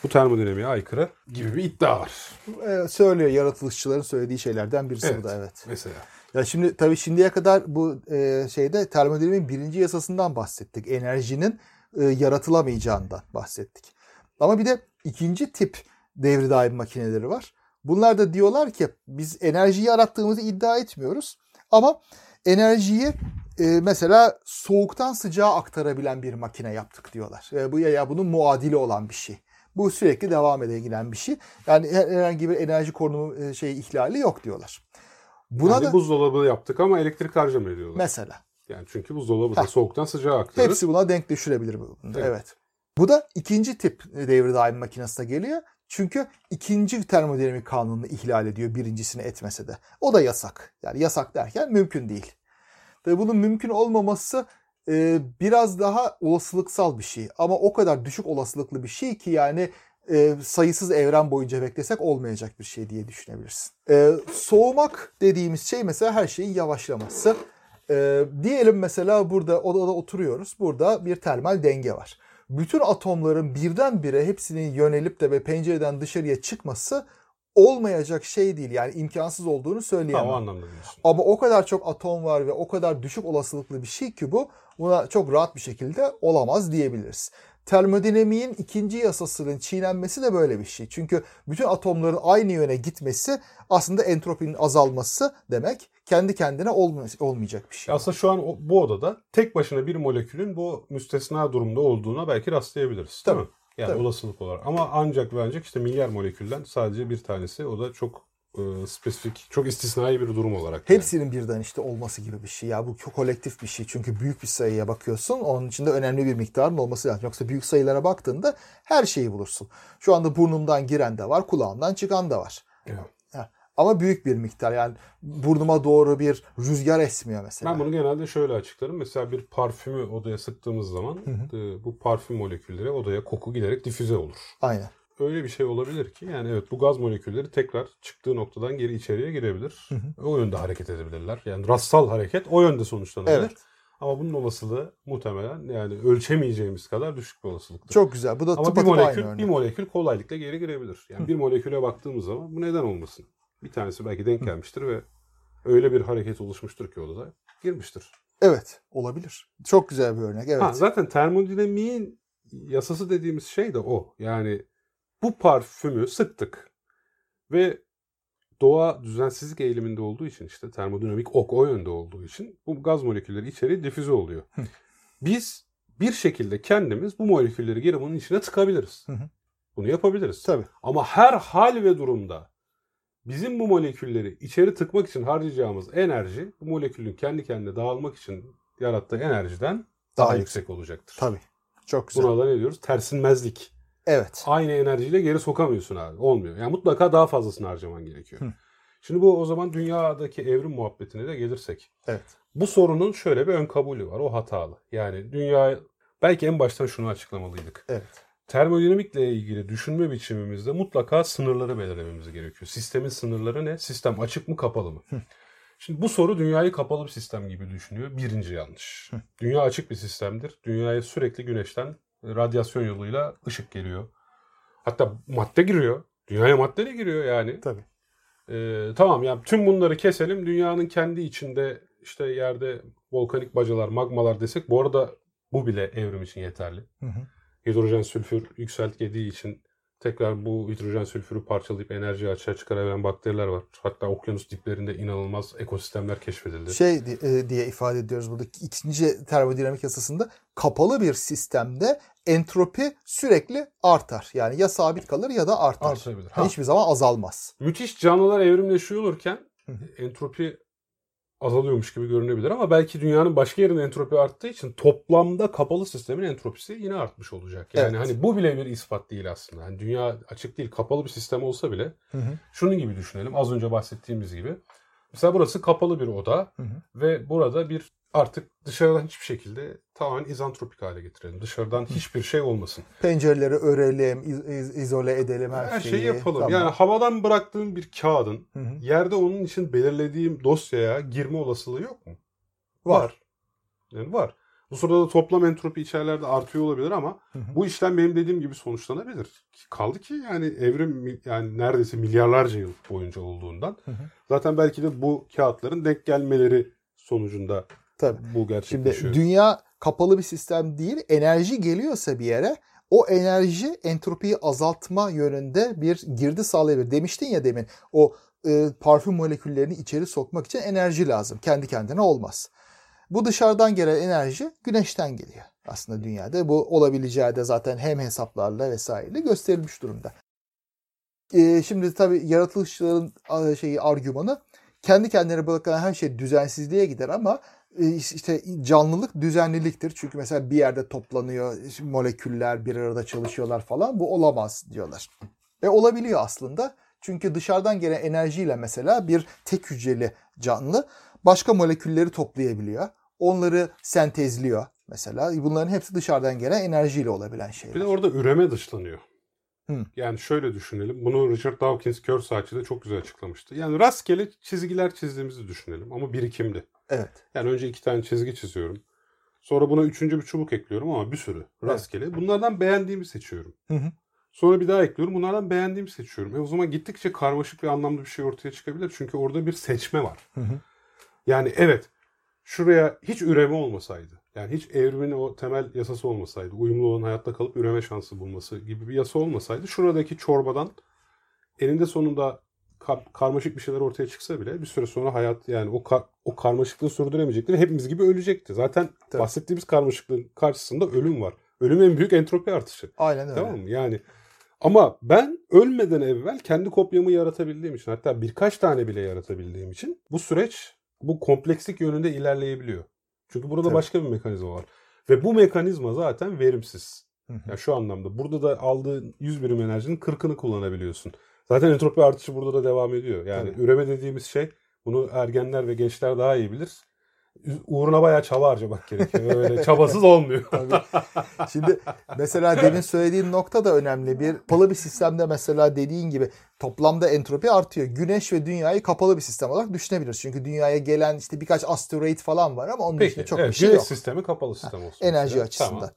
[SPEAKER 1] Bu termodinamiğe aykırı gibi bir iddia var.
[SPEAKER 3] Ee, söylüyor yaratılışçıların söylediği şeylerden birisi
[SPEAKER 1] Evet.
[SPEAKER 3] bu da evet.
[SPEAKER 1] Mesela.
[SPEAKER 3] Ya şimdi tabii şimdiye kadar bu e, şeyde termodinamiğin birinci yasasından bahsettik. Enerjinin e, yaratılamayacağından bahsettik. Ama bir de ikinci tip devri daim makineleri var. Bunlar da diyorlar ki biz enerjiyi yarattığımızı iddia etmiyoruz. Ama enerjiyi e, mesela soğuktan sıcağa aktarabilen bir makine yaptık diyorlar. E, bu ya, ya bunun muadili olan bir şey. Bu sürekli devam eden bir şey. Yani her- herhangi bir enerji korunumu e, şey ihlali yok diyorlar. Buna
[SPEAKER 1] yani
[SPEAKER 3] da
[SPEAKER 1] buzdolabı yaptık ama elektrik harcamıyor diyorlar.
[SPEAKER 3] Mesela.
[SPEAKER 1] Yani çünkü buzdolabı da
[SPEAKER 3] Heh.
[SPEAKER 1] soğuktan sıcağa aktarır.
[SPEAKER 3] Hepsi buna denk düşürebilir. bu- Evet.
[SPEAKER 1] Evet.
[SPEAKER 3] Bu da ikinci tip devri daim makinesine geliyor. Çünkü ikinci termodinamik kanununu ihlal ediyor birincisini etmese de. O da yasak. Yani yasak derken mümkün değil. Tabii bunun mümkün olmaması e, biraz daha olasılıksal bir şey. Ama o kadar düşük olasılıklı bir şey ki yani e, sayısız evren boyunca beklesek olmayacak bir şey diye düşünebilirsin. E, soğumak dediğimiz şey mesela her şeyin yavaşlaması. E, diyelim mesela burada odada oturuyoruz. Burada bir termal denge var. Bütün atomların birdenbire hepsinin yönelip de ve pencereden dışarıya çıkması olmayacak şey değil. Yani imkansız olduğunu
[SPEAKER 1] Ha,
[SPEAKER 3] söyleyemem.
[SPEAKER 1] o anlamda diyorsun.
[SPEAKER 3] Ama o kadar çok atom var ve o kadar düşük olasılıklı bir şey ki bu buna çok rahat bir şekilde olamaz diyebiliriz. Termodinamiğin ikinci yasasının çiğnenmesi de böyle bir şey. Çünkü bütün atomların aynı yöne gitmesi aslında entropinin azalması demek. Kendi kendine olmay- olmayacak bir şey.
[SPEAKER 1] Aslında şu an o- bu odada tek başına bir molekülün bu müstesna durumda olduğuna belki rastlayabiliriz.
[SPEAKER 3] Tabii,
[SPEAKER 1] mi? Yani
[SPEAKER 3] tabii.
[SPEAKER 1] olasılık olarak. Ama ancak ve ancak işte milyar molekülden sadece bir tanesi. O da çok e, spesifik, çok istisnai bir durum olarak. yani.
[SPEAKER 3] Hepsinin birden işte olması gibi bir şey. Ya bu çok kolektif bir şey. Çünkü büyük bir sayıya bakıyorsun. Onun içinde önemli bir miktarın olması lazım. Yoksa büyük sayılara baktığında her şeyi bulursun. Şu anda burnumdan giren de var, kulağımdan çıkan da var.
[SPEAKER 1] Evet.
[SPEAKER 3] Ama büyük bir miktar. Yani burnuma doğru bir rüzgar esmiyor mesela.
[SPEAKER 1] Ben bunu genelde şöyle açıklarım. Mesela bir parfümü odaya sıktığımız zaman e, bu parfüm molekülleri odaya koku giderek difüze olur.
[SPEAKER 3] Aynen.
[SPEAKER 1] Öyle bir şey olabilir ki yani evet bu gaz molekülleri tekrar çıktığı noktadan geri içeriye girebilir. O yönde hareket edebilirler. Yani rastsal hareket o yönde sonuçlanabilir.
[SPEAKER 3] Evet.
[SPEAKER 1] Ama bunun olasılığı muhtemelen yani ölçemeyeceğimiz kadar düşük bir olasılıktır.
[SPEAKER 3] Çok güzel. Bu da
[SPEAKER 1] Ama bir molekül,
[SPEAKER 3] örnek.
[SPEAKER 1] bir molekül kolaylıkla geri girebilir. Yani bir moleküle baktığımız zaman bu neden olmasın? Bir tanesi belki denk gelmiştir ve öyle bir hareket oluşmuştur ki odada girmiştir.
[SPEAKER 3] Evet. Olabilir. Çok güzel bir örnek. Evet.
[SPEAKER 1] Ha, zaten termodinamiğin yasası dediğimiz şey de o. Yani bu parfümü sıktık ve doğa düzensizlik eğiliminde olduğu için işte termodinamik ok o yönde olduğu için bu gaz molekülleri içeri difüze oluyor. Biz bir şekilde kendimiz bu molekülleri geri bunun içine tıkabiliriz.
[SPEAKER 3] Hı hı.
[SPEAKER 1] Bunu yapabiliriz.
[SPEAKER 3] Tabii.
[SPEAKER 1] Ama her hal ve durumda bizim bu molekülleri içeri tıkmak için harcayacağımız enerji bu molekülün kendi kendine dağılmak için yarattığı enerjiden daha,
[SPEAKER 3] Daha
[SPEAKER 1] yüksek olacaktır.
[SPEAKER 3] Tabii. Çok güzel.
[SPEAKER 1] Buna da ne diyoruz? Tersinmezlik.
[SPEAKER 3] Evet.
[SPEAKER 1] Aynı enerjiyle geri sokamıyorsun abi. Olmuyor. Yani mutlaka daha fazlasını harcaman gerekiyor.
[SPEAKER 3] Hı.
[SPEAKER 1] Şimdi bu o zaman dünyadaki evrim muhabbetine de gelirsek.
[SPEAKER 3] Evet.
[SPEAKER 1] Bu sorunun şöyle bir ön kabulü var. O hatalı. Yani dünya belki en baştan şunu açıklamalıydık.
[SPEAKER 3] Evet.
[SPEAKER 1] Termodinamikle ilgili düşünme biçimimizde mutlaka sınırları belirlememiz gerekiyor. Sistemin sınırları ne? Sistem açık mı kapalı mı? Şimdi bu soru dünyayı kapalı bir sistem gibi düşünüyor. Birinci yanlış. Dünya açık bir sistemdir. Dünyaya sürekli güneşten radyasyon yoluyla ışık geliyor. Hatta madde giriyor. Dünyaya madde de giriyor yani.
[SPEAKER 3] Tabii.
[SPEAKER 1] Ee, tamam ya tüm bunları keselim. Dünyanın kendi içinde işte yerde volkanik bacalar, magmalar desek bu arada bu bile evrim için yeterli.
[SPEAKER 3] Hı hı.
[SPEAKER 1] Hidrojen sülfür yükseltgediği için tekrar bu hidrojen sülfürü parçalayıp enerji açığa çıkarabilen bakteriler var. Hatta okyanus diplerinde inanılmaz ekosistemler keşfedildi.
[SPEAKER 3] Şey e, diye ifade ediyoruz burada. İkinci termodinamik yasasında kapalı bir sistemde entropi sürekli artar. Yani ya sabit kalır ya da artar.
[SPEAKER 1] Artabilir. Ha.
[SPEAKER 3] Hiçbir zaman azalmaz.
[SPEAKER 1] Müthiş canlılar evrimleşiyor olurken
[SPEAKER 3] Hı hı.
[SPEAKER 1] entropi azalıyormuş gibi görünebilir ama belki dünyanın başka yerinde entropi arttığı için toplamda kapalı sistemin entropisi yine artmış olacak. Yani
[SPEAKER 3] Evet.
[SPEAKER 1] hani bu bile bir ispat değil aslında. Hani dünya açık değil, kapalı bir sistem olsa bile
[SPEAKER 3] Hı hı.
[SPEAKER 1] şunun gibi düşünelim. Az önce bahsettiğimiz gibi. Mesela burası kapalı bir oda
[SPEAKER 3] Hı hı.
[SPEAKER 1] ve burada bir artık dışarıdan hiçbir şekilde tamamen izantropik hale getirelim. Dışarıdan hiçbir şey olmasın.
[SPEAKER 3] Pencereleri örelim, iz- iz- izole edelim her,
[SPEAKER 1] Her
[SPEAKER 3] şeyi.
[SPEAKER 1] şeyi yapalım.
[SPEAKER 3] Tamam.
[SPEAKER 1] Yani havadan bıraktığım bir kağıdın
[SPEAKER 3] Hı hı.
[SPEAKER 1] yerde onun için belirlediğim dosyaya girme olasılığı yok mu?
[SPEAKER 3] Var.
[SPEAKER 1] Yani var. Bu sırada da toplam entropi içerilerde artıyor olabilir ama
[SPEAKER 3] Hı hı.
[SPEAKER 1] bu işlem benim dediğim gibi sonuçlanabilir. Kaldı ki yani evrim yani neredeyse milyarlarca yıl boyunca olduğundan.
[SPEAKER 3] Hı hı.
[SPEAKER 1] Zaten belki de bu kağıtların denk gelmeleri sonucunda
[SPEAKER 3] Tabii.
[SPEAKER 1] bu
[SPEAKER 3] Şimdi
[SPEAKER 1] gerçekleşiyor.
[SPEAKER 3] dünya kapalı bir sistem değil. Enerji geliyorsa bir yere o enerji entropiyi azaltma yönünde bir girdi sağlayabilir. Demiştin ya demin o e, parfüm moleküllerini içeri sokmak için enerji lazım. Kendi kendine olmaz. Bu dışarıdan gelen enerji güneşten geliyor aslında dünyada. Bu olabileceği de zaten hem hesaplarla vesaireyle gösterilmiş durumda. E, şimdi tabii yaratılışçıların a, şeyi argümanı kendi kendine bırakılan her şey düzensizliğe gider ama işte canlılık düzenliliktir. Çünkü mesela bir yerde toplanıyor moleküller bir arada çalışıyorlar falan bu olamaz diyorlar. E olabiliyor aslında. Çünkü dışarıdan gelen enerjiyle mesela bir tek hücreli canlı başka molekülleri toplayabiliyor. Onları sentezliyor mesela. Bunların hepsi dışarıdan gelen enerjiyle olabilen şeyler.
[SPEAKER 1] Bir de orada üreme dışlanıyor.
[SPEAKER 3] Hı.
[SPEAKER 1] Yani şöyle düşünelim. Bunu Richard Dawkins kör saatçide çok güzel açıklamıştı. Yani rastgele çizgiler çizdiğimizi düşünelim ama birikimli.
[SPEAKER 3] Evet.
[SPEAKER 1] Yani önce iki tane çizgi çiziyorum. Sonra buna üçüncü bir çubuk ekliyorum ama bir sürü rastgele. Bunlardan beğendiğimi seçiyorum.
[SPEAKER 3] Hı hı.
[SPEAKER 1] Sonra bir daha ekliyorum. Bunlardan beğendiğimi seçiyorum. E o zaman gittikçe karmaşık ve anlamlı bir şey ortaya çıkabilir. Çünkü orada bir seçme var.
[SPEAKER 3] Hı hı.
[SPEAKER 1] Yani evet şuraya hiç üreme olmasaydı. Yani hiç evrimin o temel yasası olmasaydı. Uyumlu olan hayatta kalıp üreme şansı bulması gibi bir yasa olmasaydı. Şuradaki çorbadan eninde sonunda kar- karmaşık bir şeyler ortaya çıksa bile bir süre sonra hayat yani o kar- o karmaşıklığı sürdüremeyecekti ve hepimiz gibi ölecekti. Zaten
[SPEAKER 3] Tabii.
[SPEAKER 1] bahsettiğimiz karmaşıklığın karşısında ölüm var. Ölüm en büyük entropi artışı.
[SPEAKER 3] Aynen öyle.
[SPEAKER 1] Tamam mı? Yani ama ben ölmeden evvel kendi kopyamı yaratabildiğim için hatta birkaç tane bile yaratabildiğim için bu süreç bu komplekslik yönünde ilerleyebiliyor. Çünkü burada
[SPEAKER 3] Tabii.
[SPEAKER 1] başka bir mekanizma var. Ve bu mekanizma zaten verimsiz.
[SPEAKER 3] Hı hı.
[SPEAKER 1] Ya şu anlamda burada da aldığın 100 birim enerjinin 40'ını kullanabiliyorsun. Zaten entropi artışı burada da devam ediyor. Yani
[SPEAKER 3] Tabii.
[SPEAKER 1] üreme dediğimiz şey bunu ergenler ve gençler daha iyi bilir. Uğruna bayağı çaba harcamak gerekiyor. Öyle <laughs> çabasız olmuyor.
[SPEAKER 3] Tabii. Şimdi mesela demin söylediğin nokta da önemli. Bir kapalı bir sistemde mesela dediğin gibi toplamda entropi artıyor. Güneş ve dünyayı kapalı bir sistem olarak düşünebiliriz. Çünkü dünyaya gelen işte birkaç asteroid falan var ama onun
[SPEAKER 1] Peki,
[SPEAKER 3] dışında çok
[SPEAKER 1] evet,
[SPEAKER 3] bir şey
[SPEAKER 1] güneş
[SPEAKER 3] yok.
[SPEAKER 1] sistemi kapalı sistem olsun.
[SPEAKER 3] Enerji
[SPEAKER 1] mesela.
[SPEAKER 3] açısından.
[SPEAKER 1] Tamam.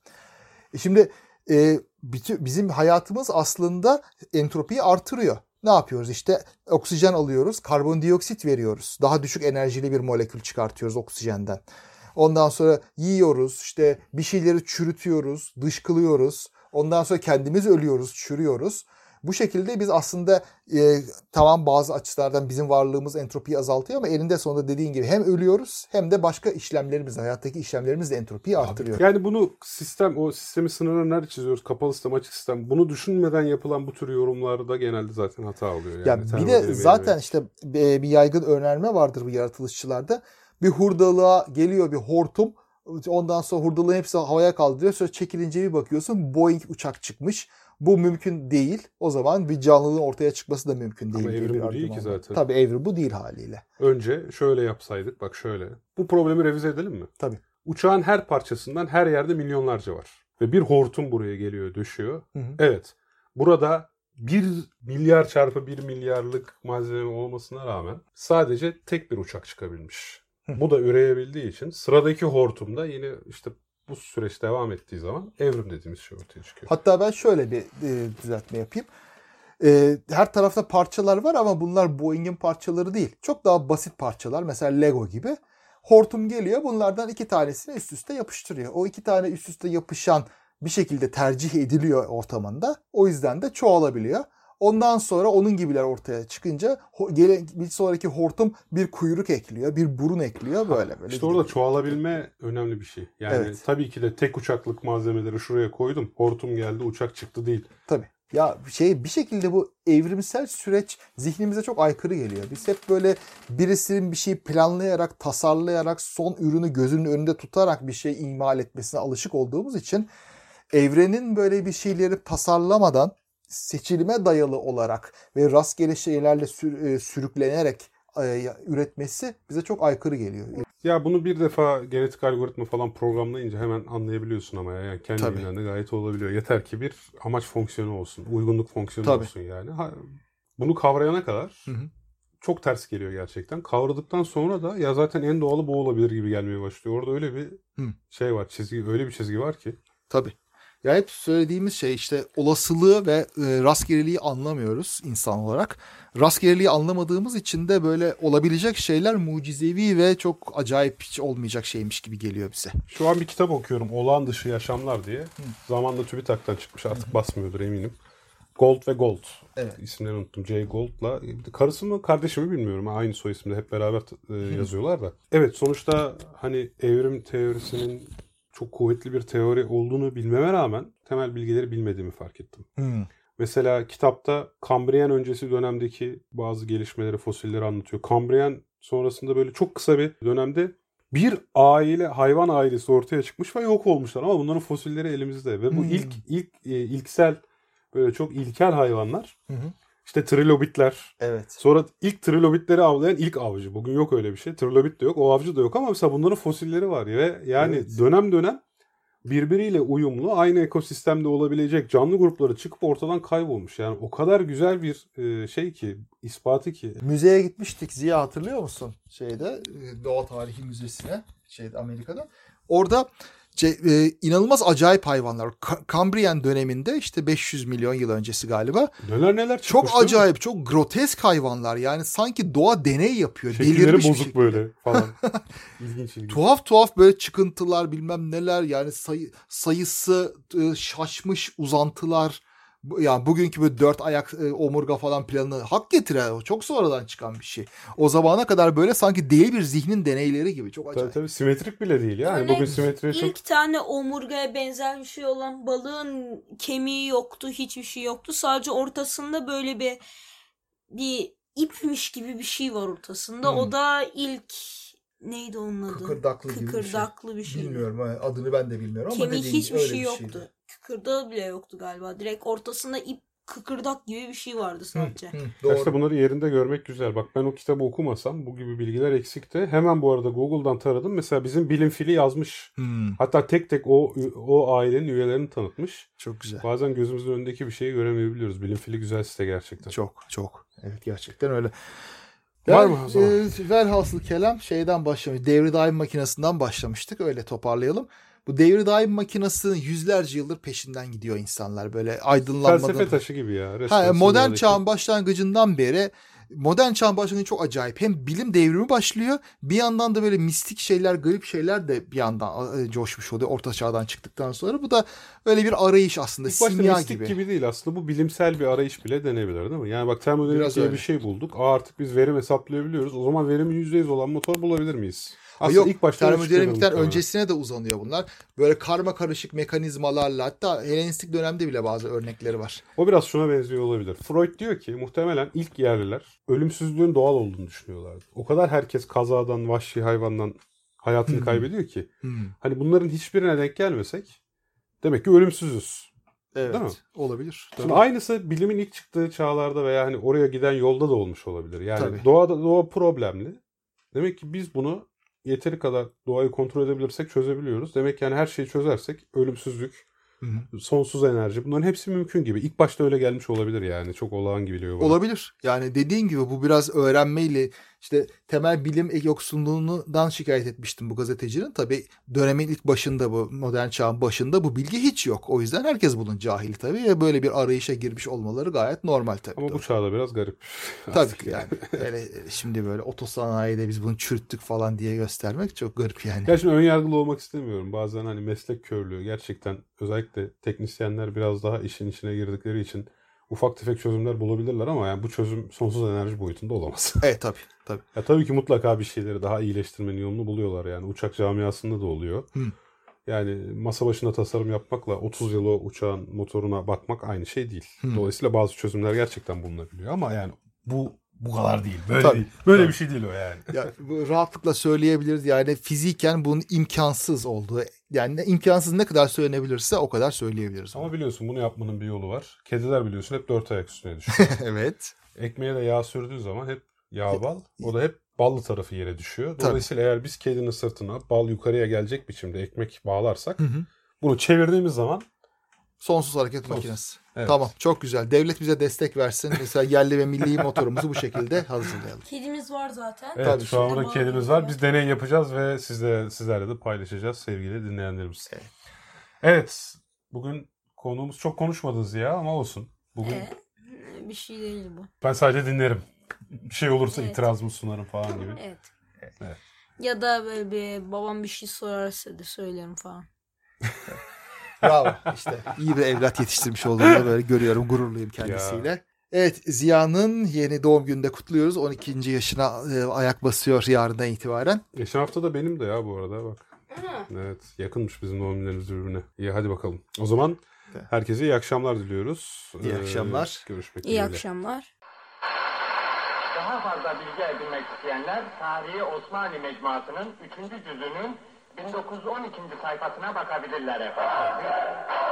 [SPEAKER 3] E Şimdi e, bizim hayatımız aslında entropiyi artırıyor. Ne yapıyoruz? İşte oksijen alıyoruz, karbondioksit veriyoruz. Daha düşük enerjili bir molekül çıkartıyoruz oksijenden. Ondan sonra yiyoruz, işte bir şeyleri çürütüyoruz, dışkılıyoruz. Ondan sonra kendimiz ölüyoruz, çürüyoruz. Bu şekilde biz aslında e, tamam bazı açılardan bizim varlığımız entropiyi azaltıyor ama elinde sonunda dediğin gibi hem ölüyoruz hem de başka işlemlerimiz, hayattaki işlemlerimiz de entropiyi arttırıyor.
[SPEAKER 1] Yani bunu sistem, o sistemi nerede çiziyoruz? Kapalı sistem, açık sistem. Bunu düşünmeden yapılan bu tür yorumlarda genelde zaten hata oluyor. Yani
[SPEAKER 3] Ya bir de zaten
[SPEAKER 1] yönelik.
[SPEAKER 3] işte bir bir yaygın önerme vardır bu yaratılışçılarda. Bir hurdalığa geliyor bir hortum. Ondan sonra hurdalığın hepsi havaya kaldırıyor. Sonra çekilince bir bakıyorsun Boeing uçak çıkmış. Bu mümkün değil. O zaman bir canlılığın ortaya çıkması da mümkün değil.
[SPEAKER 1] Ama evrim bu değil ki zaten.
[SPEAKER 3] Tabii evrim bu değil haliyle.
[SPEAKER 1] Önce şöyle yapsaydık, bak şöyle. Bu problemi revize edelim mi?
[SPEAKER 3] Tabii.
[SPEAKER 1] Uçağın her parçasından her yerde milyonlarca var. Ve bir hortum buraya geliyor, düşüyor.
[SPEAKER 3] Hı hı.
[SPEAKER 1] Evet. Burada bir milyar çarpı bir milyarlık malzeme olmasına rağmen sadece tek bir uçak çıkabilmiş. Bu da üreyebildiği için sıradaki hortumda yine işte bu süreç devam ettiği zaman evrim dediğimiz şey ortaya çıkıyor.
[SPEAKER 3] Hatta ben şöyle bir e, düzeltme yapayım. E, her tarafta parçalar var ama bunlar Boeing'in parçaları değil. Çok daha basit parçalar. Mesela Lego gibi. Hortum geliyor bunlardan iki tanesini üst üste yapıştırıyor. O iki tane üst üste yapışan bir şekilde tercih ediliyor ortamında. O yüzden de çoğalabiliyor. Ondan sonra onun gibiler ortaya çıkınca gele- bir sonraki hortum bir kuyruk ekliyor, bir burun ekliyor böyle böyle.
[SPEAKER 1] İşte orada
[SPEAKER 3] gidiyor.
[SPEAKER 1] çoğalabilme önemli bir şey. Yani
[SPEAKER 3] Evet.
[SPEAKER 1] tabii ki de tek uçaklık malzemeleri şuraya koydum. Hortum geldi, uçak çıktı değil.
[SPEAKER 3] Tabii. Ya şey bir şekilde bu evrimsel süreç zihnimize çok aykırı geliyor. Biz hep böyle birisinin bir şeyi planlayarak, tasarlayarak, son ürünü gözünün önünde tutarak bir şey imal etmesine alışık olduğumuz için evrenin böyle bir şeyleri tasarlamadan seçilime dayalı olarak ve rastgele şeylerle sür- e, sürüklenerek e, üretmesi bize çok aykırı geliyor.
[SPEAKER 1] Ya bunu bir defa genetik algoritma falan programlayınca hemen anlayabiliyorsun ama ya. Yani
[SPEAKER 3] Tabii.
[SPEAKER 1] kendiliğinden de gayet olabiliyor. Yeter ki bir amaç fonksiyonu olsun. Uygunluk fonksiyonu
[SPEAKER 3] Tabii.
[SPEAKER 1] olsun yani. Ha, bunu kavrayana kadar
[SPEAKER 3] Hı hı.
[SPEAKER 1] çok ters geliyor gerçekten. Kavradıktan sonra da ya zaten en doğalı bu olabilir gibi gelmeye başlıyor. Orada öyle bir
[SPEAKER 3] Hı.
[SPEAKER 1] şey var. Çizgi öyle bir çizgi var ki.
[SPEAKER 3] Tabii. Ya hep söylediğimiz şey işte olasılığı ve e, rastgeleliği anlamıyoruz insan olarak. Rastgeleliği anlamadığımız için de böyle olabilecek şeyler mucizevi ve çok acayip hiç olmayacak şeymiş gibi geliyor bize.
[SPEAKER 1] Şu an bir kitap okuyorum. Olağan dışı yaşamlar diye. Zamanla TÜBİTAK'tan çıkmış. Artık basmıyordur eminim. Gold ve Gold.
[SPEAKER 3] Evet.
[SPEAKER 1] İsimlerini unuttum. Jay Gold'la. Karısı mı kardeşi mi bilmiyorum. Aynı soy isimde hep beraber e, yazıyorlar da. Evet sonuçta hani evrim teorisinin çok kuvvetli bir teori olduğunu bilmeme rağmen temel bilgileri bilmediğimi fark ettim.
[SPEAKER 3] Hmm.
[SPEAKER 1] Mesela kitapta Kambriyen öncesi dönemdeki bazı gelişmeleri, fosilleri anlatıyor. Kambriyen sonrasında böyle çok kısa bir dönemde bir aile hayvan ailesi ortaya çıkmış ve yok olmuşlar ama bunların fosilleri elimizde ve bu
[SPEAKER 3] Hmm.
[SPEAKER 1] ilk ilk e, ilksel böyle çok ilkel hayvanlar
[SPEAKER 3] Hı hı.
[SPEAKER 1] İşte trilobitler
[SPEAKER 3] Evet.
[SPEAKER 1] sonra ilk trilobitleri avlayan ilk avcı bugün yok öyle bir şey trilobit de yok o avcı da yok ama mesela bunların fosilleri var ve yani
[SPEAKER 3] Evet.
[SPEAKER 1] dönem dönem birbiriyle uyumlu aynı ekosistemde olabilecek canlı grupları çıkıp ortadan kaybolmuş yani o kadar güzel bir e, şey ki ispatı ki
[SPEAKER 3] Müzeye gitmiştik Ziya hatırlıyor musun? Şeyde e, Doğa Tarihi Müzesi'ne şeyde Amerika'da. Orada e, inanılmaz acayip hayvanlar. Ka- Kambriyen döneminde işte 500 milyon yıl öncesi galiba.
[SPEAKER 1] neler neler çıkmış
[SPEAKER 3] Çok
[SPEAKER 1] mi?
[SPEAKER 3] acayip, çok grotesk hayvanlar. Yani sanki doğa deney yapıyor.
[SPEAKER 1] Şekilleri
[SPEAKER 3] delirmiş
[SPEAKER 1] bozuk
[SPEAKER 3] şekilde.
[SPEAKER 1] böyle falan. <laughs> ilginç ilginç.
[SPEAKER 3] Tuhaf tuhaf böyle çıkıntılar bilmem neler yani sayı, sayısı e, şaşmış uzantılar. Yani bugünkü böyle dört ayak e, omurga falan planını hak getiren o çok sonradan çıkan bir şey. O zamana kadar böyle sanki değil bir zihnin deneyleri gibi çok
[SPEAKER 1] Tabii
[SPEAKER 3] acayip.
[SPEAKER 1] tabii simetrik bile değil yani.
[SPEAKER 2] Örnek,
[SPEAKER 1] Bugün simetri çok
[SPEAKER 2] İlk tane omurgaya benzer bir şey olan balığın kemiği yoktu, hiçbir şey yoktu. Sadece ortasında böyle bir bir ipmiş gibi bir şey var ortasında.
[SPEAKER 3] Hmm.
[SPEAKER 2] O da ilk neydi onun adı?
[SPEAKER 3] Kıkırdaklı gibi bir şey.
[SPEAKER 2] Kıkırdaklı bir şey.
[SPEAKER 3] Bilmiyorum ha, adını ben de bilmiyorum ama
[SPEAKER 2] Kemik
[SPEAKER 3] dediğin
[SPEAKER 2] hiçbir
[SPEAKER 3] öyle
[SPEAKER 2] şey
[SPEAKER 3] bir
[SPEAKER 2] yoktu.
[SPEAKER 3] şeydi.
[SPEAKER 2] Kıkırdağı bile yoktu galiba. Direkt ortasında ip kıkırdak gibi bir şey vardı sadece.
[SPEAKER 3] Hı, doğru.
[SPEAKER 1] işte bunları yerinde görmek güzel. Bak ben o kitabı okumasam bu gibi bilgiler eksikti. Hemen bu arada Google'dan taradım. Mesela bizim bilim fili yazmış.
[SPEAKER 3] Hmm,
[SPEAKER 1] Hatta tek tek o o ailenin üyelerini tanıtmış.
[SPEAKER 3] çok güzel.
[SPEAKER 1] Bazen gözümüzün önündeki bir şeyi göremeyebiliyoruz. Bilim fili güzel site gerçekten.
[SPEAKER 3] Çok çok. Evet gerçekten öyle.
[SPEAKER 1] Var
[SPEAKER 3] Yani,
[SPEAKER 1] mı o zaman?
[SPEAKER 3] E, velhasıl kelam şeyden başlamış. Devri daim makinesinden başlamıştık. Öyle toparlayalım. Bu devri daim makinesinin yüzlerce yıldır peşinden gidiyor insanlar. Böyle aydınlanmadan.
[SPEAKER 1] Felsefe taşı gibi ya.
[SPEAKER 3] Ha, modern çağın başlangıcından beri modern çağın başlangıcı çok acayip. Hem bilim devrimi başlıyor bir yandan da böyle mistik şeyler, garip şeyler de bir yandan e, coşmuş oluyor orta çağdan çıktıktan sonra. Bu da öyle bir arayış aslında.
[SPEAKER 1] İlk
[SPEAKER 3] simya
[SPEAKER 1] mistik
[SPEAKER 3] gibi.
[SPEAKER 1] gibi. değil aslında bu bilimsel bir arayış bile denebilir değil mi? Yani bak termodinamik diye
[SPEAKER 3] öyle.
[SPEAKER 1] bir şey bulduk. Aa, artık biz verim hesaplayabiliyoruz. O zaman verimin %100 olan motor bulabilir miyiz? Aslında
[SPEAKER 3] yok
[SPEAKER 1] ilk başta
[SPEAKER 3] termodinamikten öncesine de uzanıyor bunlar. Böyle karma karışık mekanizmalarla hatta Helenistik dönemde bile bazı örnekleri var.
[SPEAKER 1] O biraz şuna benziyor olabilir. Freud diyor ki muhtemelen ilk yerliler ölümsüzlüğün doğal olduğunu düşünüyorlardı. O kadar herkes kazadan, vahşi hayvandan hayatını
[SPEAKER 3] Hmm.
[SPEAKER 1] kaybediyor ki.
[SPEAKER 3] Hmm.
[SPEAKER 1] Hani bunların hiçbirine denk gelmesek demek ki ölümsüzüz.
[SPEAKER 3] Evet.
[SPEAKER 1] Değil mi?
[SPEAKER 3] Olabilir.
[SPEAKER 1] Şimdi
[SPEAKER 3] Tabii.
[SPEAKER 1] aynısı bilimin ilk çıktığı çağlarda veya hani oraya giden yolda da olmuş olabilir. Yani
[SPEAKER 3] Tabii.
[SPEAKER 1] doğada doğa problemli. Demek ki biz bunu yeteri kadar doğayı kontrol edebilirsek çözebiliyoruz. Demek ki yani her şeyi çözersek ölümsüzlük,
[SPEAKER 3] Hı hı.
[SPEAKER 1] sonsuz enerji bunların hepsi mümkün gibi. İlk başta öyle gelmiş olabilir yani. Çok olağan gibi geliyor bana.
[SPEAKER 3] Olabilir. Yani dediğin gibi bu biraz öğrenmeyle işte temel bilim yoksunluğundan şikayet etmiştim bu gazetecinin. Tabii dönemin ilk başında bu modern çağın başında bu bilgi hiç yok. O yüzden herkes bunun cahili tabii ve böyle bir arayışa girmiş olmaları gayet normal tabii.
[SPEAKER 1] Ama bu
[SPEAKER 3] Doğru.
[SPEAKER 1] çağda biraz garip. <laughs>
[SPEAKER 3] Tabii ki yani. Öyle şimdi böyle otosanayide biz bunu çürüttük falan diye göstermek çok garip yani.
[SPEAKER 1] Ya şimdi ön yargılı olmak istemiyorum. Bazen hani meslek körlüğü gerçekten özellikle teknisyenler biraz daha işin içine girdikleri için ufak tefek çözümler bulabilirler ama yani bu çözüm sonsuz enerji boyutunda olamaz. <laughs>
[SPEAKER 3] Evet tabii. tabii.
[SPEAKER 1] ya tabii ki mutlaka bir şeyleri daha iyileştirmenin yolunu buluyorlar yani. Uçak camiasında da oluyor.
[SPEAKER 3] Hı.
[SPEAKER 1] Yani masa başında tasarım yapmakla 30 yıl o uçağın motoruna bakmak aynı şey değil.
[SPEAKER 3] Hı.
[SPEAKER 1] Dolayısıyla bazı çözümler gerçekten bulunabiliyor ama yani bu bu kadar değil. Böyle
[SPEAKER 3] Tabii,
[SPEAKER 1] değil. Böyle
[SPEAKER 3] tabii.
[SPEAKER 1] bir şey değil o yani.
[SPEAKER 3] Ya, rahatlıkla söyleyebiliriz yani fiziken bunun imkansız olduğu yani imkansız ne kadar söylenebilirse o kadar söyleyebiliriz.
[SPEAKER 1] Ama biliyorsun bunu yapmanın bir yolu var. Kediler biliyorsun hep dört ayak üstüne <laughs> düşüyor.
[SPEAKER 3] evet.
[SPEAKER 1] Ekmeğe de yağ sürdüğün zaman hep yağ bal. O da hep ballı tarafı yere düşüyor.
[SPEAKER 3] Tabii.
[SPEAKER 1] Dolayısıyla eğer biz kedinin sırtına bal yukarıya gelecek biçimde ekmek bağlarsak
[SPEAKER 3] Hı hı.
[SPEAKER 1] bunu çevirdiğimiz zaman
[SPEAKER 3] Sonsuz hareket
[SPEAKER 1] Sonsuz.
[SPEAKER 3] makinesi.
[SPEAKER 1] Evet.
[SPEAKER 3] Tamam çok güzel. Devlet bize destek versin. Mesela yerli ve milli motorumuzu bu şekilde hazırlayalım.
[SPEAKER 2] Kedimiz var zaten.
[SPEAKER 1] evet
[SPEAKER 3] Tabii,
[SPEAKER 1] şu an
[SPEAKER 2] şimdi
[SPEAKER 1] burada
[SPEAKER 2] bal
[SPEAKER 1] kedimiz var. Biz deney yapacağız ve sizle sizlerle de paylaşacağız sevgili dinleyenlerimiz.
[SPEAKER 3] Evet.
[SPEAKER 1] Evet. Bugün konuğumuz çok konuşmadınız ya ama olsun. Bugün
[SPEAKER 2] Ee, bir şey değil bu.
[SPEAKER 1] ben sadece dinlerim. Bir şey olursa
[SPEAKER 2] Evet.
[SPEAKER 1] itirazımı sunarım falan gibi.
[SPEAKER 2] Evet.
[SPEAKER 1] Evet.
[SPEAKER 2] Ya da böyle bir babam bir şey sorarsa da söylerim falan. <laughs>
[SPEAKER 3] Bravo. İşte iyi bir evlat yetiştirmiş olduğunu böyle görüyorum. Gururluyum kendisiyle. Evet Ziya'nın yeni doğum gününde kutluyoruz. 12. yaşına e, ayak basıyor yarından itibaren.
[SPEAKER 1] Geçen hafta da benim de ya bu arada bak. Evet yakınmış bizim doğum günlerimiz birbirine. İyi hadi bakalım. O zaman
[SPEAKER 3] Evet.
[SPEAKER 1] herkese iyi akşamlar diliyoruz.
[SPEAKER 3] İyi
[SPEAKER 1] Ee,
[SPEAKER 3] akşamlar.
[SPEAKER 1] Görüşmek
[SPEAKER 2] İyi
[SPEAKER 1] dileğiyle.
[SPEAKER 2] akşamlar.
[SPEAKER 4] Daha fazla bilgi edinmek isteyenler Tarihi Osmanlı Mecmuası'nın 3. cüzünün 1912. sayfasına bakabilirler efendim. <laughs>